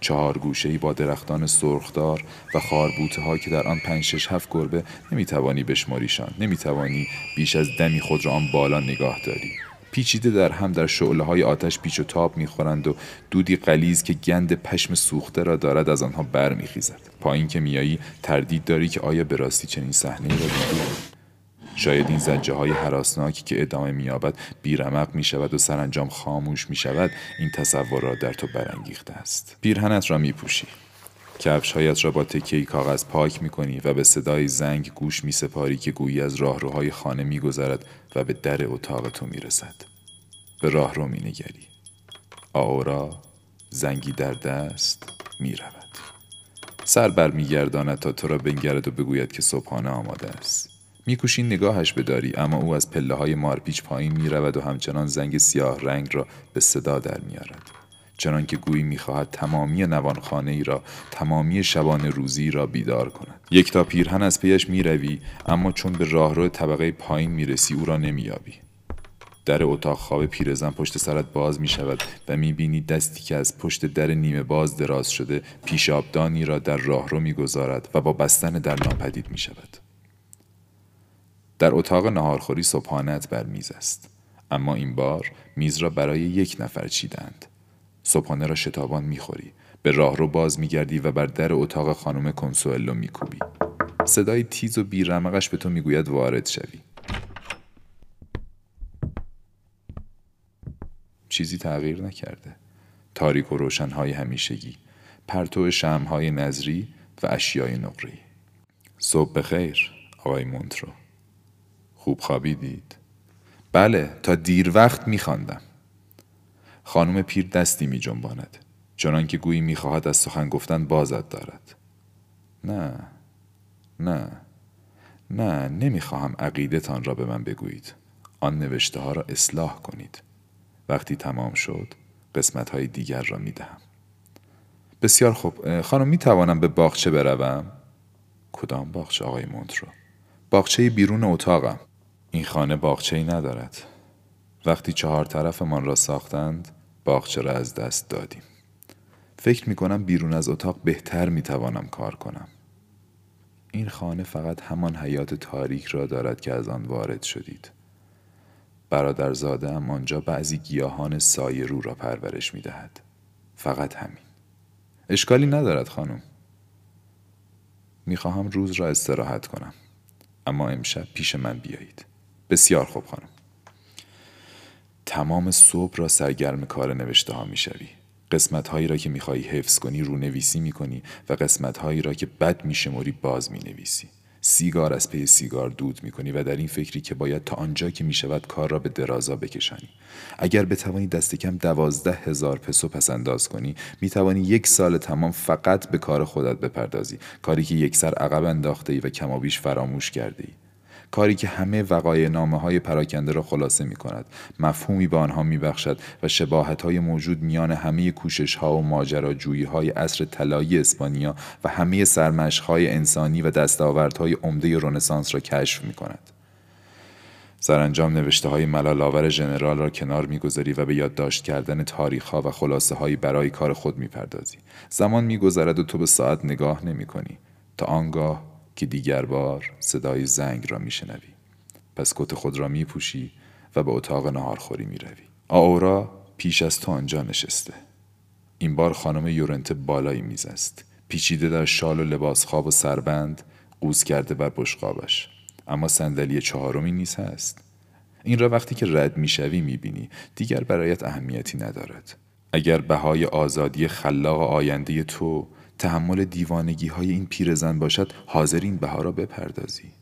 چهار گوشه ای با درختان سرخدار و خاربوته ها که در آن پنج شش هفت گربه نمی توانی بشماریشان نمی توانی بیش از دمی خود را آن بالا نگاه داری. پیچیده در هم در شعله های آتش پیچ و تاب می‌خورند و دودی قلیز که گند پشم سوخته را دارد از آنها برمیخیزد. پایین که میایی تردید داری که آیا به راستی چنین صحنه را دیدی؟ شاید این زجه های حراسناکی که ادامه مییابد بیرمق می شود و سرانجام خاموش می شود این تصور را در تو برانگیخته است. پیرهنت را می پوشی کفشهایت را با تکه کاغذ پاک می کنی و به صدای زنگ گوش می سپاری که گویی از راهروهای خانه می گذارد و به در اتاق تو می رسد. به راه رو می نگری. آورا زنگی در دست می رود. سر بر می گرداند تا تو را بنگرد و بگوید که صبحانه آماده است. میکوشی نگاهش بداری اما او از پله های مارپیچ پایین می رود و همچنان زنگ سیاه رنگ را به صدا در میارد. چنان که گویی می‌خواهد تمامی نوانخانه ای را تمامی شبان روزی را بیدار کند یک تا پیرهن از پیش می‌روی اما چون به راهرو طبقه پایین می‌رسی او را نمییابی در اتاق خواب پیرزن پشت سرت باز می شود و می بینی دستی که از پشت در نیمه باز دراز شده پیشابدانی را در راهرو می گذارد و با بستن در ناپدید می شود. در اتاق نهارخوری صبحانت بر میز است. اما این بار میز را برای یک نفر چیدند. صبحانه را شتابان می‌خوری. به راه رو باز میگردی و بر در اتاق خانم کنسوئلو میکوبی. صدای تیز و بیرمقش به تو می‌گوید وارد شوی. چیزی تغییر نکرده. تاریک و روشنهای همیشگی. پرتو شمهای نظری و اشیای نقری. صبح بخیر آقای مونترو. خوب خوابیدید. بله تا دیر وقت میخواندم. خانم پیر دستی می جنباند چنان که گویی می خواهد از سخن گفتن بازت دارد نه نه نه نمی‌خواهم عقیدتان را به من بگویید آن نوشته ها را اصلاح کنید وقتی تمام شد قسمت های دیگر را می دهم. بسیار خوب خانم می توانم به باغچه بروم؟ کدام باغچه آقای مونترو؟ باغچه بیرون اتاقم این خانه باغچه ای ندارد وقتی چهار طرفمان را ساختند باغچه را از دست دادیم. فکر می کنم بیرون از اتاق بهتر می توانم کار کنم. این خانه فقط همان حیات تاریک را دارد که از آن وارد شدید. برادرزاده هم آنجا بعضی گیاهان سایه رو را پرورش می دهد. فقط همین. اشکالی ندارد خانم. می‌خواهم روز را استراحت کنم. اما امشب پیش من بیایید. بسیار خوب خانم. تمام صبح را سرگرم کار نوشته ها می‌شوی. قسمت هایی را که می‌خواهی حفظ کنی رو نویسی می‌کنی و قسمت هایی را که بد میشمری باز می‌نویسی. سیگار از پی سیگار دود می‌کنی و در این فکری که باید تا آنجا که می‌شود کار را به درازا بکشانی. اگر بتوانی دست کم دوازده هزار پسو پس انداز کنی می‌توانی یک سال تمام فقط به کار خودت بپردازی. کاری که یک سر عقب انداخته ای و کمابیش فراموش کرده ای کاری که همه وقای نامه های پراکنده را خلاصه می کند مفهومی به آنها می بخشد و شباهت های موجود میان همه کوشش ها و ماجراجویی های عصر طلایی اسپانیا و همه سرمشق های انسانی و دستاوردهای عمده رنسانس را کشف می کند سرانجام نوشته های ملال ژنرال را کنار می‌گذاری و به یادداشت کردن تاریخ ها و خلاصه هایی برای کار خود می‌پردازی. زمان میگذرد و تو به ساعت نگاه نمی کنی تا آنگاه که دیگر بار صدای زنگ را میشنوی. پس کت خود را میپوشی و به اتاق نهارخوری می‌روی. آورا پیش از تو آنجا نشسته. این بار خانم یورنت بالایی میز است پیچیده در شال و لباس خواب و سربند قوز کرده بر بشقابش. اما صندلی چهارمی نیز هست. این را وقتی که رد می‌شوی می‌بینی. دیگر برایت اهمیتی ندارد. اگر بهای آزادی خلاق آینده تو تحمل دیوانگی های این پیرزن باشد حاضر این بها را بپردازی.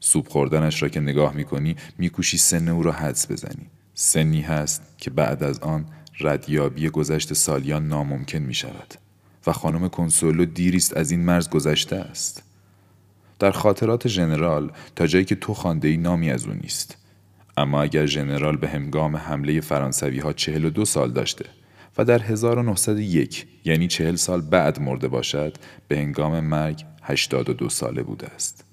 سوپ خوردنش را که نگاه می‌کنی میکوشی سن او را حدس بزنی. سنی هست که بعد از آن ردیابی گذشت سالیان ناممکن می شود و خانم کنسولو دیریست از این مرز گذشته است. در خاطرات ژنرال تا جایی که تو خانده ای نامی از او نیست. اما اگر ژنرال به هنگام حمله فرانسوی ها چهل و دو سال داشته و در 1901 یعنی چهل سال بعد مرده باشد به هنگام مرگ 82 ساله بوده است.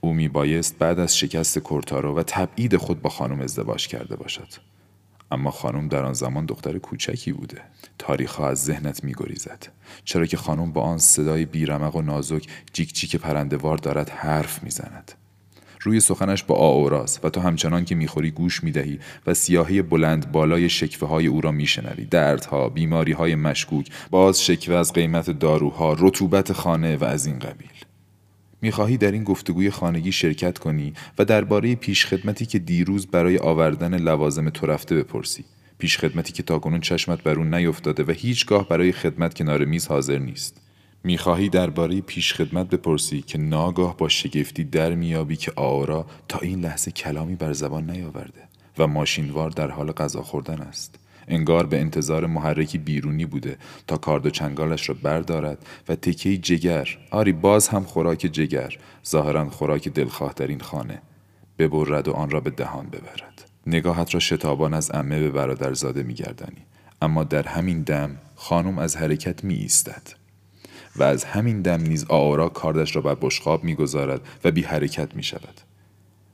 او می بایست بعد از شکست کورتارو و تبعید خود با خانم ازدواج کرده باشد. اما خانم در آن زمان دختر کوچکی بوده. تاریخ از ذهنت می گریزد. چرا که خانم با آن صدای بیرمق و نازک جیک جیک پرندوار دارد حرف می‌زند. روی سخنش با آوراس و تو همچنان که می‌خوری گوش می‌دهی و سیاهی بلند بالای شکفه های او را میشنوی. دردها بیماری های مشکوک باز شکوه از قیمت داروها رطوبت خانه و از این قبیل. می‌خواهی در این گفتگوی خانگی شرکت کنی و درباره پیشخدمتی که دیروز برای آوردن لوازم تو رفته بپرسی. پیشخدمتی که تاکنون چشمت بر اون نیفتاده و هیچگاه برای خدمت کنار میز حاضر نیست. می‌خواهی درباره پیشخدمت بپرسی که ناگاه با شگفتی در میابی که آورا تا این لحظه کلامی بر زبان نیاورده و ماشینوار در حال غذا خوردن است. انگار به انتظار محرکی بیرونی بوده تا کارد و چنگالش را بردارد و تکهی جگر آری باز هم خوراک جگر ظاهرا خوراک دلخواه در این خانه ببرد و آن را به دهان ببرد. نگاهت را شتابان از امه به برادرزاده میگردانی. اما در همین دم خانم از حرکت می ایستد و از همین دم نیز آورا کاردش را بر بشقاب می‌گذارد و بی حرکت می شود.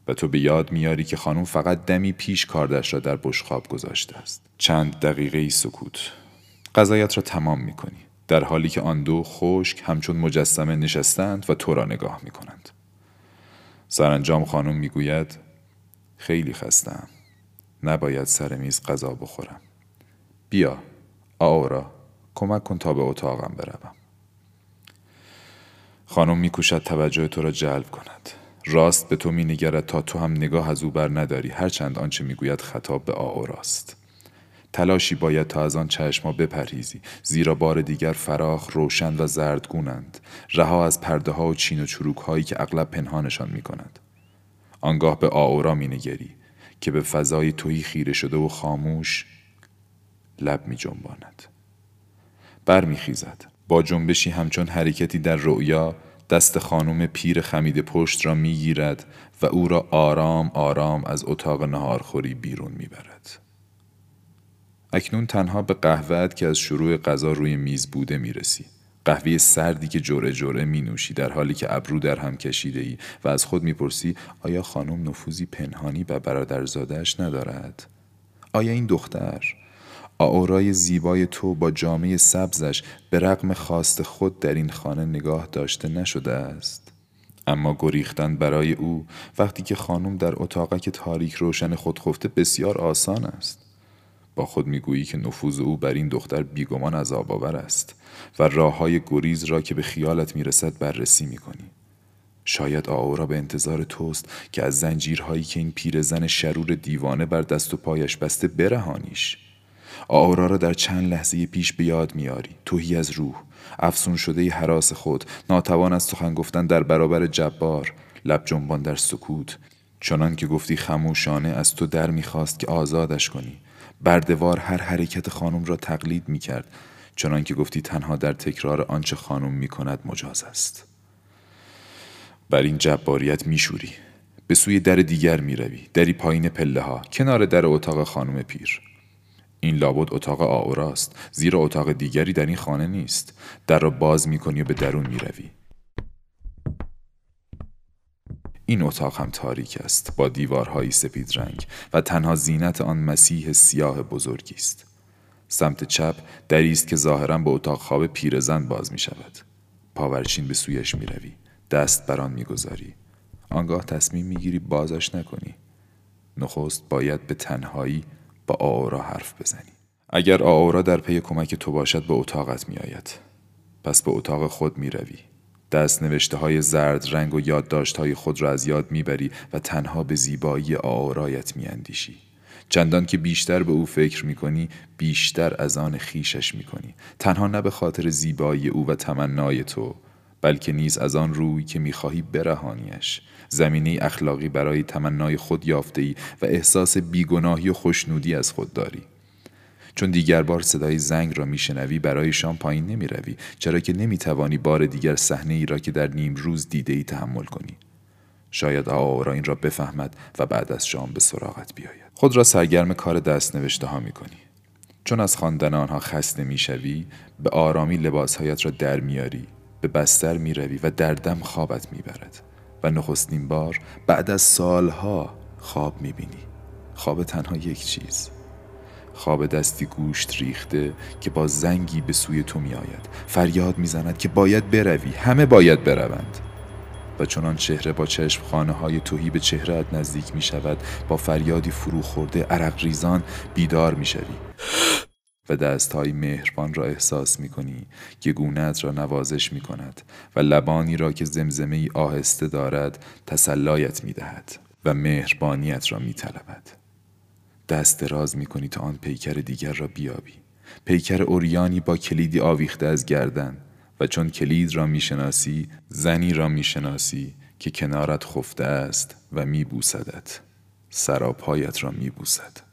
و تو به یاد میاری که خانم فقط دمی پیش کاردش را در بشقاب گذاشته است. چند دقیقه ای سکوت. غذایت را تمام می کنی. در حالی که آن دو خشک همچون مجسمه نشستند و تو را نگاه می کنند. سرانجام خانم می‌گوید خیلی خستم. نباید سر میز غذا بخورم. بیا آورا کمک کن تا به اتاقم بروم. خانم میکوشد توجه تو را جلب کند. راست به تو مینگرد تا تو هم نگاه از او بر نداری. هرچند آنچه می‌گوید خطاب به راست. تلاشی باید تا از آن چشما بپرهیزی. زیرا بار دیگر فراخ روشن و زردگونند. رها از پرده ها و چین و چروک هایی که اغلب پنهانشان می کند آنگاه به آورا می نگری که به فضای تویی خیره شده و خاموش لب می جنباند بر می خیزد با جنبشی همچون حرکتی در رؤیا دست خانم پیر خمید پشت را می‌گیرد و او را آرام آرام از اتاق نهارخوری بیرون می‌برد. اکنون تنها به قهوهت که از شروع غذا روی میز بوده می‌رسی قهوه سردی که جوره جوره می نوشی در حالی که ابرو در هم کشیده ای و از خود می‌پرسی آیا خانم نفوذی پنهانی به برادرزادهش ندارد؟ آیا این دختر آورای زیبای تو با جامعه سبزش به رغم خواست خود در این خانه نگاه داشته نشده است؟ اما گریختن برای او وقتی که خانم در اتاقک تاریک روشن خود خفته بسیار آسان است. با خود می‌گویی که نفوذ او بر این دختر بیگمان از آور است و راه های گریز را که به خیالت می‌رسد بررسی می‌کنی. شاید آورا به انتظار توست که از زنجیرهایی که این پیرزن شرور دیوانه بر دست و پایش بسته برهانیش. آورا را در چند لحظه پیش به یاد میاری. توهی از روح. افسون شده حراس خود. ناتوان از سخن گفتن در برابر جبار. لب جنبان در سکوت. چنان که گفتی خموشانه از تو در می‌خواست که آزادش کنی. بردوار هر حرکت خانم را تقلید می‌کرد. چنان که گفتی تنها در تکرار آنچه خانم می‌کند مجاز است. بر این جباریت میشوری. به سوی در دیگر می‌روی. دری پایین پله ها کنار در اتاق خانم پیر. این لابد اتاق آوراست. زیرا اتاق دیگری در این خانه نیست. در را باز می‌کنی و به درون می‌روی. این اتاق هم تاریک است با دیوارهایی سپید رنگ و تنها زینت آن مسیح سیاه بزرگی است. سمت چپ دری است که ظاهرا به اتاق خواب پیرزن باز می شود پاورچین به سویش می روی دست بر آن می گذاری. آنگاه تصمیم می گیری بازش نکنی. نخست باید به تنهایی با آورا حرف بزنی. اگر آورا در پی کمک تو باشد به اتاقت می آید. پس به اتاق خود می روی. دست نوشته های زرد رنگ و یادداشت های خود را از یاد می‌بری و تنها به زیبایی آورایت میاندیشی چندان که بیشتر به او فکر می‌کنی بیشتر از آن خیشش می‌کنی تنها نه به خاطر زیبایی او و تمنای تو بلکه نیز از آن روی که می‌خواهی برهانیش. زمینه اخلاقی برای تمنای خود یافته ای و احساس بیگناهی و خوشنودی از خود داری. چون دیگر بار صدای زنگ را میشنوی برای شام پایین نمی روی چرا که نمی توانی بار دیگر صحنه ای را که در نیم روز دیده ای تحمل کنی. شاید آورا این را بفهمد و بعد از شام به سراغت بیاید. خود را سرگرم کار دست نوشته ها می کنی چون از خواندن آنها خسته می‌شوی به آرامی لباسهایت را در میاری به بستر می روی و در دم خوابت می‌برد. و نخستین بار بعد از سالها خواب می بینی خواب تنها یک چیز. خواب دستی گوشت ریخته که با زنگی به سوی تو می آید فریاد می زند که باید بروی. همه باید بروند. و چنان چهره با چشم خانه های توهی به چهرهت نزدیک می شود با فریادی فرو خورده عرق ریزان بیدار می شوی و دست های مهربان را احساس می کنی که گونت را نوازش می کند و لبانی را که زمزمه ای آهسته دارد تسلایت می دهد و مهربانیت را می طلبد. دست دراز می کنی تا آن پیکر دیگر را بیابی. پیکر اوریانی با کلیدی آویخته از گردن و چون کلید را می‌شناسی زنی را می‌شناسی که کنارت خفته است و میبوسدت. سراپایت را میبوسد.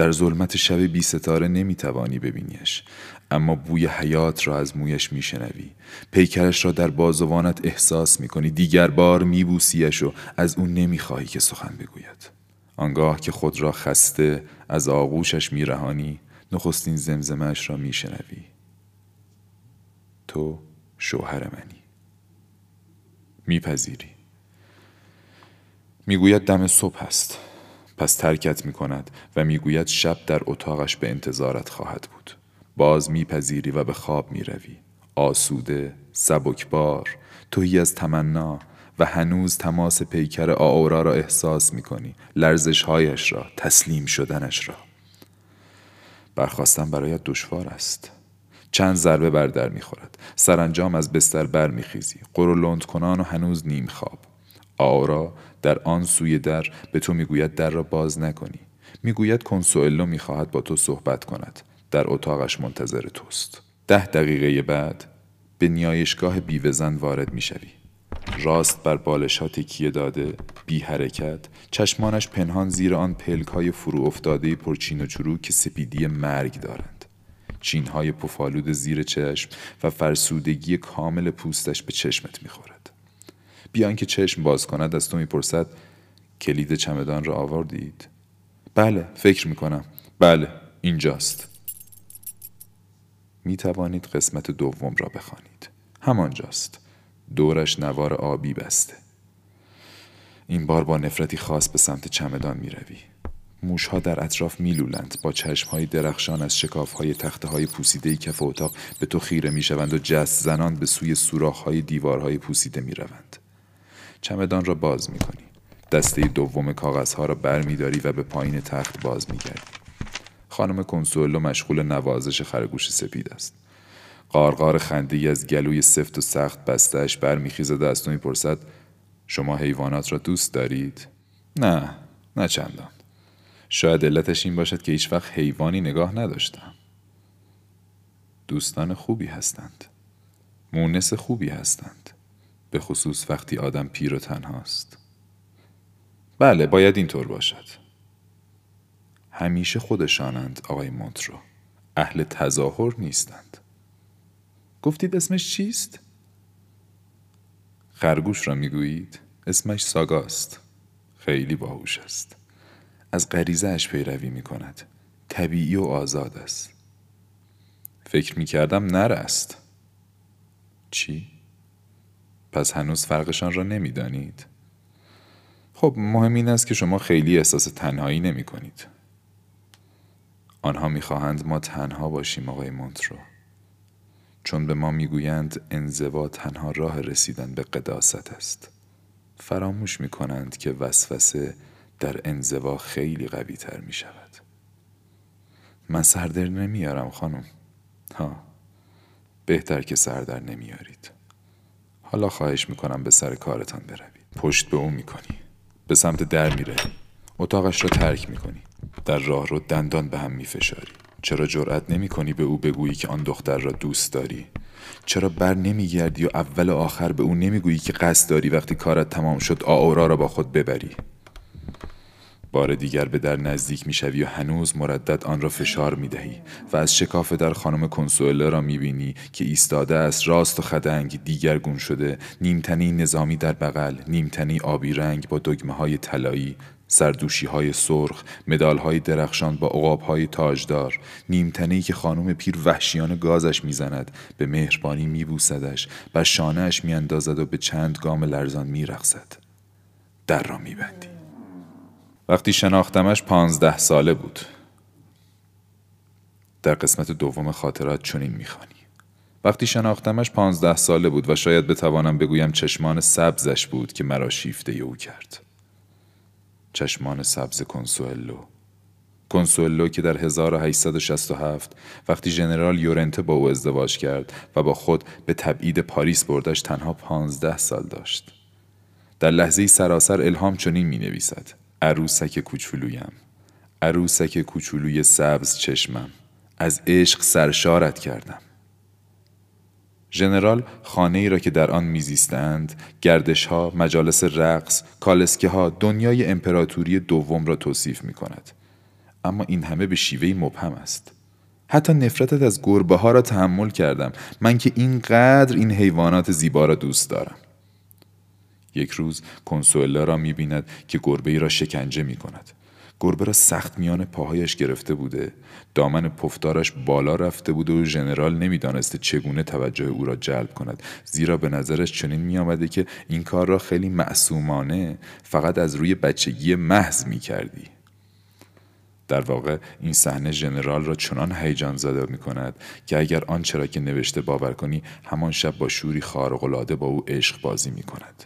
در ظلمت شب بی ستاره نمی توانی ببینیش اما بوی حیات را از مویش میشنوی. پیکرش را در بازوانت احساس می کنی دیگر بار میبوسیش و از او نمی‌خواهی که سخن بگوید. آنگاه که خود را خسته از آغوشش میرهانی نخستین زمزمش را میشنوی. تو شوهر منی. میپذیری. می‌گوید دم صبح است پس ترکت می‌کند و می‌گوید شب در اتاقش به انتظارت خواهد بود. باز میپذیری و به خواب می‌روی. آسوده سبکبار توهی از تمنا و هنوز تماس پیکر آورا را احساس می کنی لرزش هایش را تسلیم شدنش را. برخواستن برایت دشوار است. چند ضربه بر در می‌خورد. سرانجام از بستر بر میخیزی قرولند کنان و هنوز نیم خواب. آورا در آن سوی در به تو می‌گوید در را باز نکنی. می‌گوید کنسوئلو می‌خواهد با تو صحبت کند. در اتاقش منتظر توست. ده دقیقه بعد به نیایشگاه بیوزن وارد می‌شوی. راست بر بالش ها تکیه داده بی حرکت چشمانش پنهان زیر آن پلک های فرو افتاده پرچین و چروک که سپیدی مرگ دارند. چین های پفالود زیر چشم و فرسودگی کامل پوستش به چشمت می‌خورد. بیان که چشم باز کند از تو می‌پرسد کلید چمدان را آوردید؟ بله فکر می‌کنم. بله اینجاست. می توانید قسمت دوم را بخوانید. همانجاست. دورش نوار آبی بسته. این بار با نفرتی خاص به سمت چمدان می روی موشها در اطراف میلولند. با چشمهای درخشان از شکافهای تخته های پوسیده کف اتاق به تو خیره می‌شوند و جست زنان به سوی سوراخهای دیوارهای پوسیده می‌روند. چمدان را باز می‌کنی. دسته دوم کاغذها را برمیداری و به پایین تخت باز میگردی. خانم کنسولو مشغول نوازش خرگوش سپید است. قارقار خنده از گلوی سفت و سخت بستهش برمیخیزد و از تو می‌پرسد شما حیوانات را دوست دارید؟ نه نه چندان. شاید علتش این باشد که هیچ وقت حیوانی نگاه نداشتم. دوستان خوبی هستند. مونس خوبی هستند. به خصوص وقتی آدم پیر و تنهاست. بله باید اینطور باشد. همیشه خودشانند آقای مونترو. اهل تظاهر نیستند. گفتید اسمش چیست؟ خرگوش را می‌گویید. اسمش ساگاست. خیلی باهوش است. از غریزه پیروی می کند طبیعی و آزاد است. فکر می کردم نر است. چی؟ پس هنوز فرقشان را نمی‌دانید؟ خب مهم این است که شما خیلی احساس تنهایی نمی کنید. آنها می‌خواهند ما تنها باشیم آقای مونترو. چون به ما می‌گویند انزوا تنها راه رسیدن به قداست است. فراموش می کنند که وسوسه در انزوا خیلی قوی تر می شود. من سردر نمیارم خانم. ها بهتر که سردر نمیارید. حالا خواهش می‌کنم به سر کارتان بروید. پشت به او می‌کنی. به سمت در میره. اتاقش را ترک می‌کنی. در راه رو دندان به هم میفشاری. چرا جرأت نمی کنی به او بگویی که آن دختر را دوست داری؟ چرا بر نمیگردی و اول و آخر به او نمی‌گویی که قصد داری وقتی کارت تمام شد آورا را با خود ببری؟ بار دیگر به در نزدیک می‌شوی و هنوز مردد آن را فشار می دهی و از شکاف در خانم کنسوله را می بینی که ایستاده است راست و خدنگ دیگرگون شده نیمتنی نظامی در بغل نیمتنی آبی رنگ با دگمه های طلایی سردوشی های سرخ، مدال های درخشان با عقاب های تاجدار، نیمتنی که خانم پیر وحشیان گازش می‌زند، به مهربانی میبوسدش، بر شانهش میاندازد و به چند گام لرزان میرقصد. در را میبندی. وقتی شناختمش پانزده ساله بود. در قسمت دوم خاطرات چنین می‌خوانی. وقتی شناختمش پانزده ساله بود و شاید بتوانم بگویم چشمان سبزش بود که مرا شیفته او کرد. چشمان سبز کنسوئلو کنسوئلو که در 1867 وقتی ژنرال یورنته با او ازدواج کرد و با خود به تبعید پاریس بردش تنها پانزده سال داشت در لحظه سراسر الهام چنین می نویسد عروسک کوچولویم عروسک کوچولوی سبز چشمم از عشق سرشارت کردم ژنرال خانه ای را که در آن میزیستند گردش ها، مجالس رقص، کالسکه ها دنیای امپراتوری دوم را توصیف می کند. اما این همه به شیوه مبهم است. حتی نفرتت از گربه ها را تحمل کردم من که اینقدر این حیوانات زیبا را دوست دارم. یک روز کنسولا را می بیند که گربه ای را شکنجه می کند. گربه را سخت میان پاهایش گرفته بوده دامن پفتارش بالا رفته بوده و ژنرال نمی‌دانسته چگونه توجه او را جلب کند زیرا به نظرش چنین میآمده که این کار را خیلی معصومانه فقط از روی بچگی محض می کردی. در واقع این صحنه ژنرال را چنان هیجان زده می کند که اگر آنچه را که نوشته باور کنی همان شب با شوری خارق‌العاده با او عشق بازی می کند.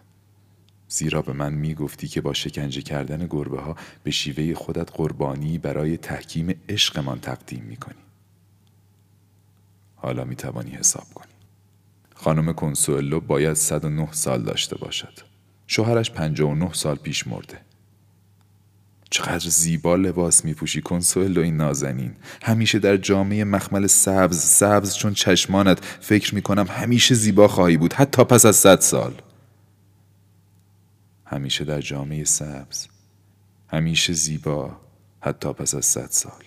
زیرا به من می گفتی که با شکنجه کردن گربه ها به شیوه خودت قربانی برای تحکیم عشقمان تقدیم می کنی. حالا می توانی حساب کنی. خانم کنسولو باید 109 سال داشته باشد. شوهرش 59 سال پیش مرده. چقدر زیبا لباس می پوشی کنسولو این نازنین همیشه در جامعه مخمل سبز سبز چون چشمانت فکر می کنم همیشه زیبا خواهی بود حتی پس از صد سال همیشه در جامعه سبز همیشه زیبا حتی پس از صد سال.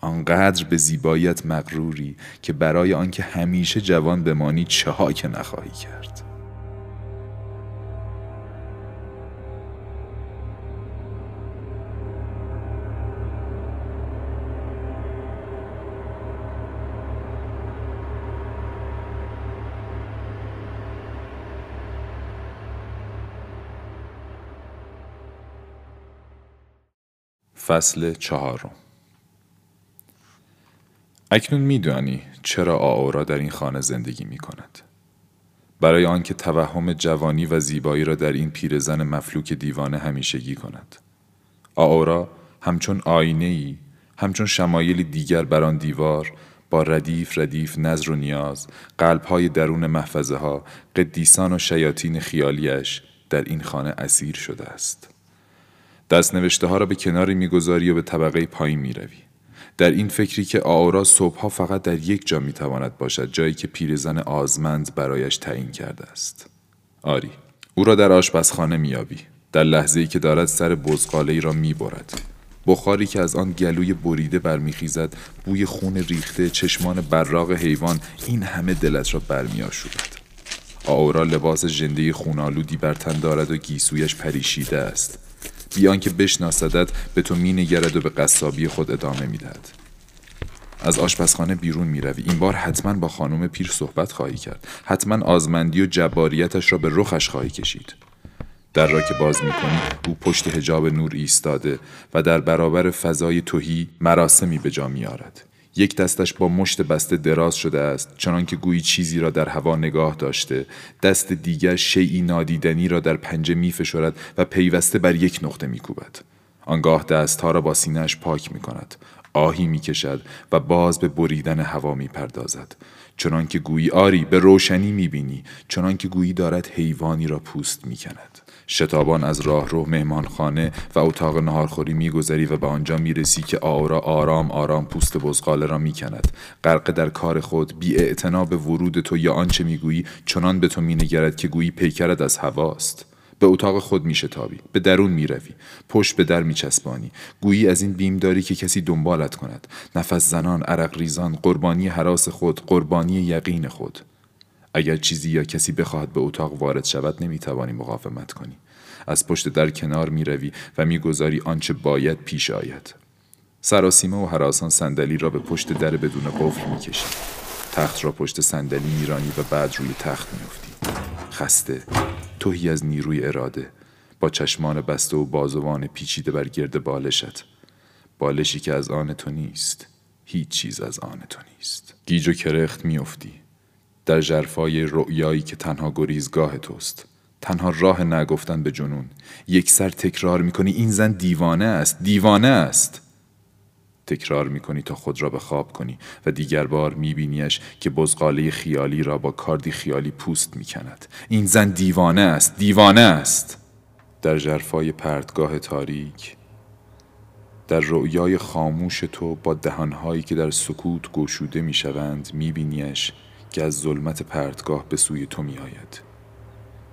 آنقدر به زیباییت مغروری که برای آنکه همیشه جوان بمانی چه که نخواهی کرد. فصل چهارم اکنون میدانی چرا آورا در این خانه زندگی می کند. برای آنکه توهم جوانی و زیبایی را در این پیرزن مفلوک دیوانه همیشگی کند. آورا همچون آینه ای، همچون شمایل دیگر بر آن دیوار با ردیف ردیف نظر و نیاز قلبهای درون محفظه ها قدیسان و شیاطین خیالیش در این خانه اسیر شده است دست نوشته ها را به کناری می‌گذاری و به طبقه پایین می‌روی. در این فکری که آورا صبحها فقط در یک جا می‌تواند باشد جایی که پیرزن آزمند برایش تعیین کرده است. آری او را در آشپزخانه میابی در لحظه ای که دارد سر بزقاله ای را می‌برد. بخاری که از آن گلوی بریده برمیخیزد بوی خون ریخته چشمان براغ حیوان این همه دلت را برمیآشوبد. آورا لباس ژنده خونالودی بر تن دارد و گیسویش پریشیده است. بیان که بشناسدت به تو مینگرد و به قصابی خود ادامه می‌دهد. از آشپزخانه بیرون می‌روی. این بار حتما با خانم پیر صحبت خواهی کرد. حتما آزمندی و جباریتش را به رخش خواهی کشید. در را که باز می‌کنی او پشت هجاب نور ایستاده و در برابر فضای توهی مراسمی به جا میارد یک دستش با مشت بسته دراز شده است چنان که گویی چیزی را در هوا نگاه داشته دست دیگر شیعی نادیدنی را در پنجه می فشرد و پیوسته بر یک نقطه می کوبد. آنگاه دستها را با سینهش پاک می کند. آهی می کشد و باز به بریدن هوا می پردازد. چنان که گویی آری به روشنی می بینی چنان که گویی دارد حیوانی را پوست می کند. شتابان از راه رو مهمانخانه و اتاق نهارخوری میگذری و به آنجا می‌رسی که آورا آرام آرام پوست بزغاله را می‌کند. غرق در کار خود بی به ورود تو یا آنچه می‌گویی چنان به تو مینگرد که گویی پیکرد از هواست. به اتاق خود میشتابی به درون می‌روی پشت به در میچسبانی. گویی از این بیم داری که کسی دنبالت کند. نفس زنان عرق ریزان قربانی حراس خود قربانی یقین خود. اگر چیزی یا کسی بخواهد به اتاق وارد شود نمی‌توانی مقاومت کنی. از پشت در کنار می‌روی و می‌گذاری آنچه باید پیش آید. سراسیمه و حراسان صندلی را به پشت در بدون قفل می‌کشی. تخت را پشت صندلی میرانی و بعد روی تخت میافتی. خسته توهی از نیروی اراده. با چشمان بسته و بازوان پیچیده بر گرد بالشت. بالشی که از آن تو نیست هیچ چیز از آن تو نیست. گیج و کرخت میافتی. در جرفای رؤیایی که تنها گریزگاه توست. تنها راه نگفتن به جنون. یک سر تکرار می‌کنی این زن دیوانه است دیوانه است. تکرار می‌کنی تا خود را به خواب کنی و دیگر بار میبینیش که بزغاله خیالی را با کاردی خیالی پوست می‌کند. این زن دیوانه است دیوانه است. در جرفای پرتگاه تاریک در رؤیای خاموش تو با دهانهایی که در سکوت گشوده می‌شوند میبینیش که از ظلمت پرتگاه به سوی تو می آید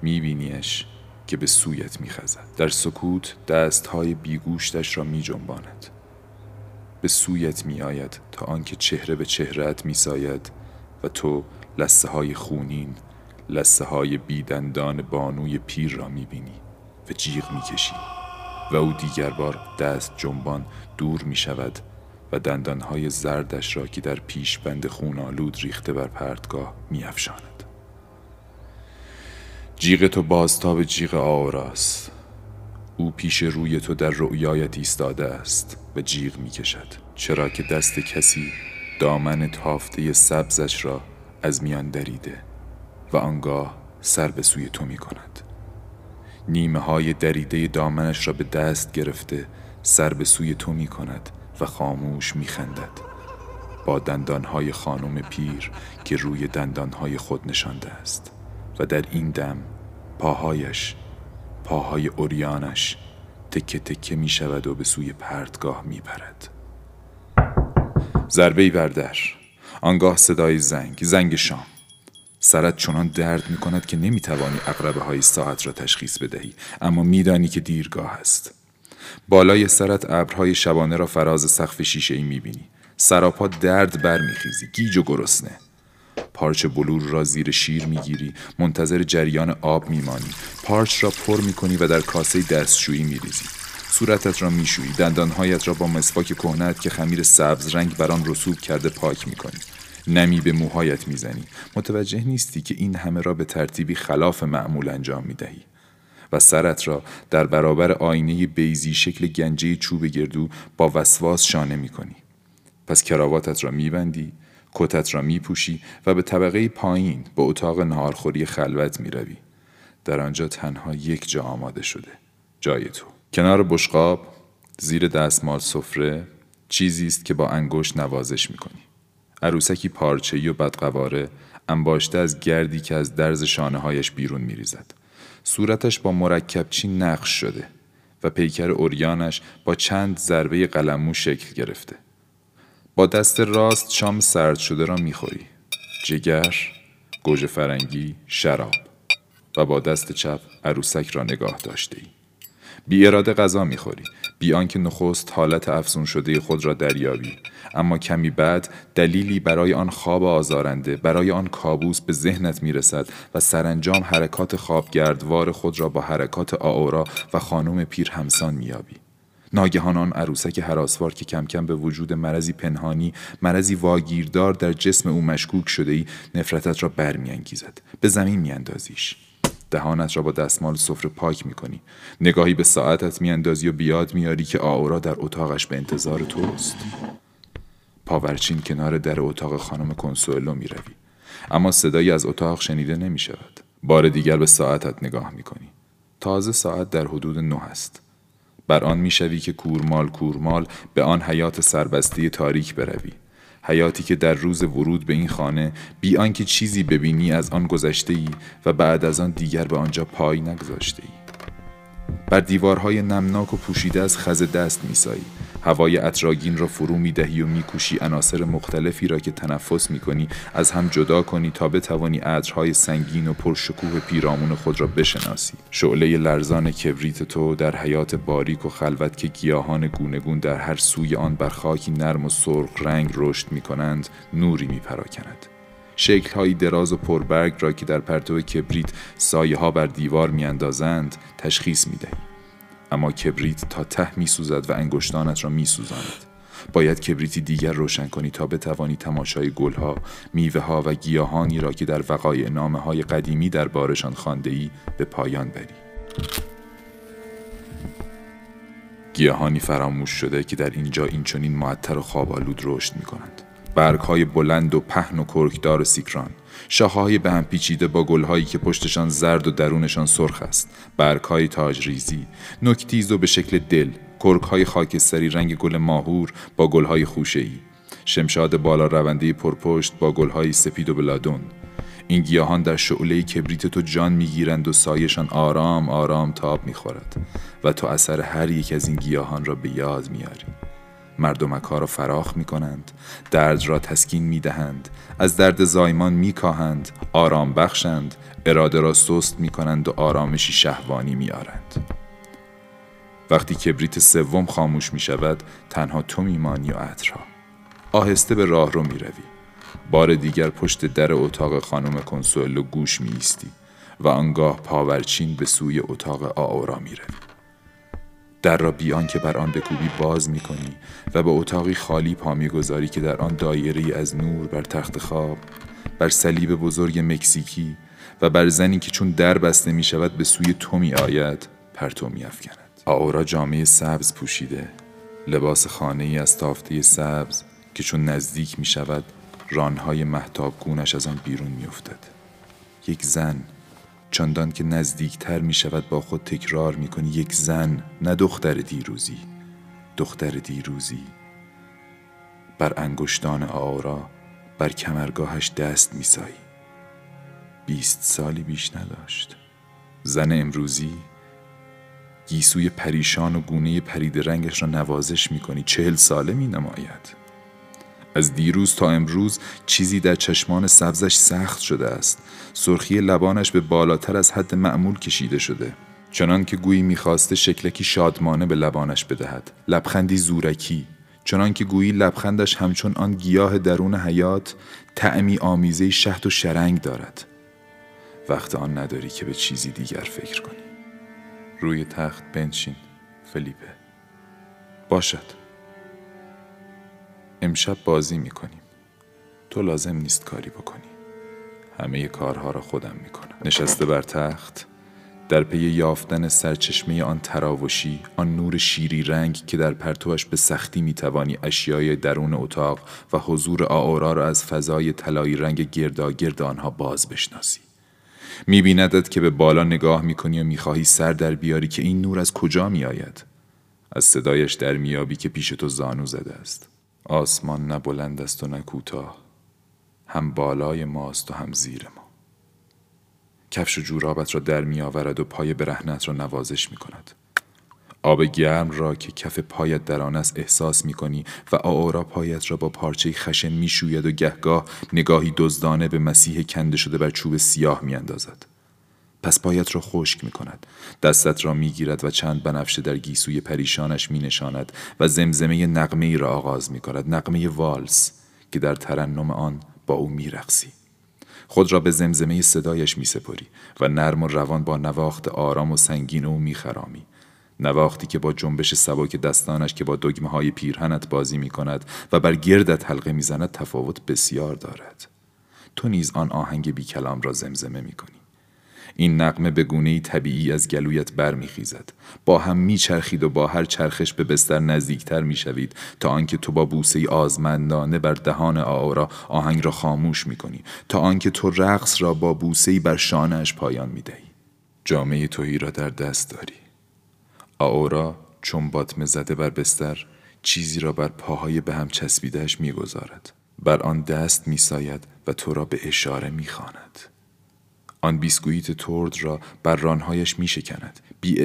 می بینیش که به سویت می خزد. در سکوت دستهای بیگوشتش را می جنباند. به سویت می آید تا آنکه چهره به چهره‌ات می ساید و تو لثه های خونین لثه های بیدندان بانوی پیر را می بینی و جیغ می کشی و او دیگر بار دست جنبان دور می شود دندانهای زردش را که در پیش بند خونالود ریخته بر پرتگاه میافشاند. جیغ تو بازتاب جیغ آوراست او پیش روی تو در رؤیایت ایستاده است و جیغ می‌کشد چرا که دست کسی دامن تافته سبزش را از میان دریده و آنگاه سر به سوی تو می کند نیمه های دریده دامنش را به دست گرفته سر به سوی تو می کند و خاموش میخندد. با دندانهای خانم پیر که روی دندانهای خود نشانده است. و در این دم پاهایش پاهای اوریانش تکه تکه می شود و به سوی پرتگاه می پرد. ضربه بردر آنگاه صدای زنگ زنگ شام. سرت چنان درد می کند که نمی توانی های ساعت را تشخیص بدهی. اما میدانی که دیرگاه است. بالای سرت ابرهای شبانه را فراز سقف شیشه ای می‌بینی. سراپا درد برمیخیزی گیج و گرسنه. پارچ بلور را زیر شیر می‌گیری منتظر جریان آب میمانی. پارچ را پر می‌کنی و در کاسه دستشویی میریزی. صورتت را میشویی دندانهایت را با مسواک کهنت که خمیر سبز رنگ بر آن رسوب کرده پاک می‌کنی. نمی به موهایت می‌زنی. متوجه نیستی که این همه را به ترتیبی خلاف معمول انجام می‌دهی. سرت را در برابر آینه بیزی شکل گنجه چوب گردو با وسواس شانه می کنی. پس کراواتت را میبندی کتت را میپوشی و به طبقه پایین به اتاق نهارخوری خلوت می‌روی. در آنجا تنها یک جا آماده شده جای تو. کنار بشقاب زیر دستمال سفره چیزی است که با انگشت نوازش می‌کنی. عروسکی پارچه‌ای و بدقواره انباشته از گردی که از درز شانه هایش بیرون میریزد. صورتش با مرکبچی نقش شده و پیکر اوریانش با چند ضربه قلمو شکل گرفته. با دست راست شام سرد شده را می‌خوری. جگر گوجه فرنگی شراب. و با دست چپ عروسک را نگاه داشته ای بی اراده غذا می‌خوری. بی آنکه نخست حالت افزون شده خود را دریابی. اما کمی بعد دلیلی برای آن خواب آزارنده برای آن کابوس به ذهنت می‌رسد و سرانجام حرکات خوابگردوار خود را با حرکات آورا و خانم پیر همسان میابی ناگهان آن عروسک حراسوار که کم کم به وجود مرضی پنهانی مرضی واگیردار در جسم او مشکوک شده ای نفرتت را برمیانگیزد. به زمین میاندازیش. دهانت را با دستمال سفره پاک می‌کنی نگاهی به ساعتت میاندازی و بیاد میاری که آورا در اتاقش به انتظار توست پاورچین کنار در اتاق خانم کنسولو می‌روی اما صدایی از اتاق شنیده نمی شود. بار دیگر به ساعتت نگاه می کنی. تازه ساعت در حدود نه است. بر آن می‌شوی که کورمال کورمال به آن حیات سربسته تاریک بروی حیاتی که در روز ورود به این خانه بی آنکه چیزی ببینی از آن گذشته ای و بعد از آن دیگر به آنجا پای نگذاشته ای بر دیوارهای نمناک و پوشیده از خز دست میسایی. هوای اطراگین را فرو می دهی و میکوشی عناصر مختلفی را که تنفس می کنی از هم جدا کنی تا بتوانی عطرهای سنگین و پرشکوه پیرامون خود را بشناسی شعله لرزان کبریت تو در حیات باریک و خلوت که گیاهان گونگون در هر سوی آن بر خاکی نرم و سرخ رنگ رشد می کنند نوری می پراکند. شکلهایی دراز و پربرگ را که در پرتو کبریت سایه ها بر دیوار میاندازند تشخیص می دهی. اما کبریت تا ته می سوزد و انگشتانت را می سوزاند. باید کبریتی دیگر روشن کنی تا بتوانی تماشای گلها، میوه ها و گیاهانی را که در وقای نامه های قدیمی در بارشان خانده ای به پایان بری. گیاهانی فراموش شده که در اینجا این چنین معطر و خوابالود رشد می کنند. برگ های بلند و پهن و کرکدار سیکران شاخه‌های به هم پیچیده با گلهایی که پشتشان زرد و درونشان سرخ است. برگهای تاج ریزی نکتیز و به شکل دل. کرکهای خاکستری رنگ گل ماهور با گلهای خوشه‌ای. شمشاد بالا رونده پرپشت با گلهای سپید و بلادون. این گیاهان در شعله کبریت تو جان می‌گیرند و سایشان آرام آرام تاب می‌خورد. و تو اثر هر یک از این گیاهان را به یاد میاری مردمک ها را فراخ می کنند درد را تسکین می دهند از درد زایمان می کاهند آرام بخشند اراده را سست می کنند و آرامشی شهوانی می آرند. وقتی کبریت سوم خاموش می شود تنها تو میمانی و عطرها آهسته به راه رو می روی. بار دیگر پشت در اتاق خانم کنسولو گوش می و آنگاه پاورچین به سوی اتاق آورا می روی. در را بیان که بر آن بکوبی باز می کنی و به اتاقی خالی پا گذاری که در آن دایره از نور بر تخت خواب بر صلیب بزرگ مکزیکی و بر زنی که چون در بسته می شود به سوی تو می آید پرتو می افکند آورا جامعه سبز پوشیده لباس خانه ای از تافته سبز که چون نزدیک می شود رانهای محتاب گونش از آن بیرون می افتد. یک زن چندان که نزدیکتر می شود با خود تکرار می کنی یک زن نه دختر دیروزی. دختر دیروزی بر انگشتان آورا بر کمرگاهش دست می سایی بیست سالی بیش نداشت. زن امروزی گیسوی پریشان و گونه پرید رنگش را نوازش می کنی چهل ساله می نماید از دیروز تا امروز چیزی در چشمان سبزش سخت شده است. سرخی لبانش به بالاتر از حد معمول کشیده شده. چنان که گویی می‌خواسته شکلکی شادمانه به لبانش بدهد. لبخندی زورکی. چنان که گویی لبخندش همچون آن گیاه درون حیات تعمی آمیزه شهد و شرنگ دارد. وقت آن نداری که به چیزی دیگر فکر کنی. روی تخت بنشین فلیپه. باشد. امشب بازی می‌کنیم. تو لازم نیست کاری بکنی. همه کارها را خودم می‌کنم. نشسته بر تخت در پی یافتن سرچشمه آن تراوشی آن نور شیری رنگ که در پرتوش به سختی می‌توانی اشیای درون اتاق و حضور آورا را از فضای طلایی رنگ گرد آنها باز بشناسی. میبیندت که به بالا نگاه می‌کنی و می‌خواهی سر در بیاری که این نور از کجا میآید؟ از صدایش در میابی که پیش تو زانو زده است. آسمان نه بلند است و نه کوتاه هم بالای ماست و هم زیر ما کفش و جورابت را در می آورد و پای برهنت را نوازش می کند. آب گرم را که کف پایت در آن است احساس می کنی و آورا پایت را با پارچه خشن می شوید و گهگاه نگاهی دزدانه به مسیح کنده شده بر چوب سیاه می اندازد. پس پایت را خشک می کند. دستت را می گیرد و چند بنفشه در گیسوی پریشانش می نشاند و زمزمه نقمه ای را آغاز می کند. نقمه والس که در ترنم آن با او می رقصی. خود را به زمزمه صدایش می سپری و نرم و روان با نواخت آرام و سنگین او می خرامی. نواختی که با جنبش سبک دستانش که با دگمه های پیرهنت بازی می کند و بر گردت حلقه می زند تفاوت بسیار دارد. تو نیز آن آهنگ بی کلام را زمزمه می کنی. این نقمه به گونه طبیعی از گلویت برمیخیزد. با هم میچرخید و با هر چرخش به بستر نزدیکتر می‌شوید تا آنکه تو با بوسه آزمندانه بر دهان آورا آهنگ را خاموش می‌کنی تا آنکه تو رقص را با بوسه بر شانهاش پایان می‌دهی. جامعه توهی را در دست داری. آورا چون باطمه زده بر بستر چیزی را بر پاهای به هم چسبیدهش می‌گذارد. بر آن دست میساید و تو را به اشاره می‌خواند. آن بیسکویت ترد را بر رانهایش می شکند. بی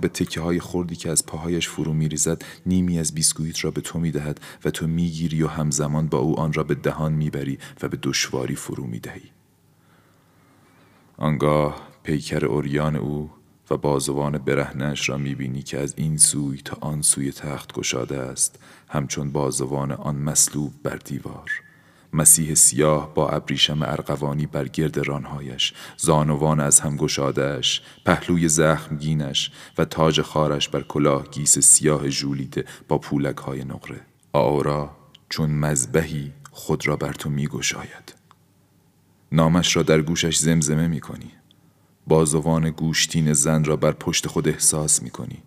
به تکه های خوردی که از پاهایش فرو می ریزد نیمی از بیسکویت را به تو می دهد و تو می گیری و همزمان با او آن را به دهان می بری و به دشواری فرو می دهی. آنگاه پیکر اوریان او و بازوان برهنش را می بینی که از این سوی تا آن سوی تخت گشاده است همچون بازوان آن مسلوب بر دیوار. مسیح سیاه با ابریشم ارغوانی بر گرد رانهایش زانوان از هم گشادهش پهلوی زخمگینش و تاج خارش بر کلاه گیس سیاه ژولیده با پولک های نقره. آورا چون مذبهی خود را بر تو می گشاید نامش را در گوشش زمزمه می کنی بازوان گوشتین زن را بر پشت خود احساس می کنی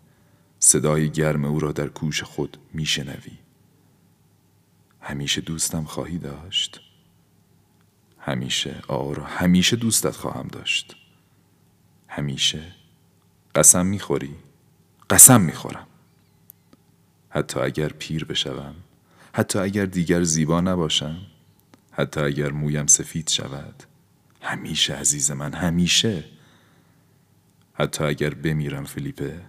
صدای گرم او را در گوش خود می شنوی همیشه دوستم خواهی داشت؟ همیشه آرا همیشه دوستت خواهم داشت. همیشه قسم می‌خوری؟ قسم می‌خورم. حتی اگر پیر بشوم حتی اگر دیگر زیبا نباشم حتی اگر مویم سفید شود همیشه عزیز من همیشه. حتی اگر بمیرم فلیپه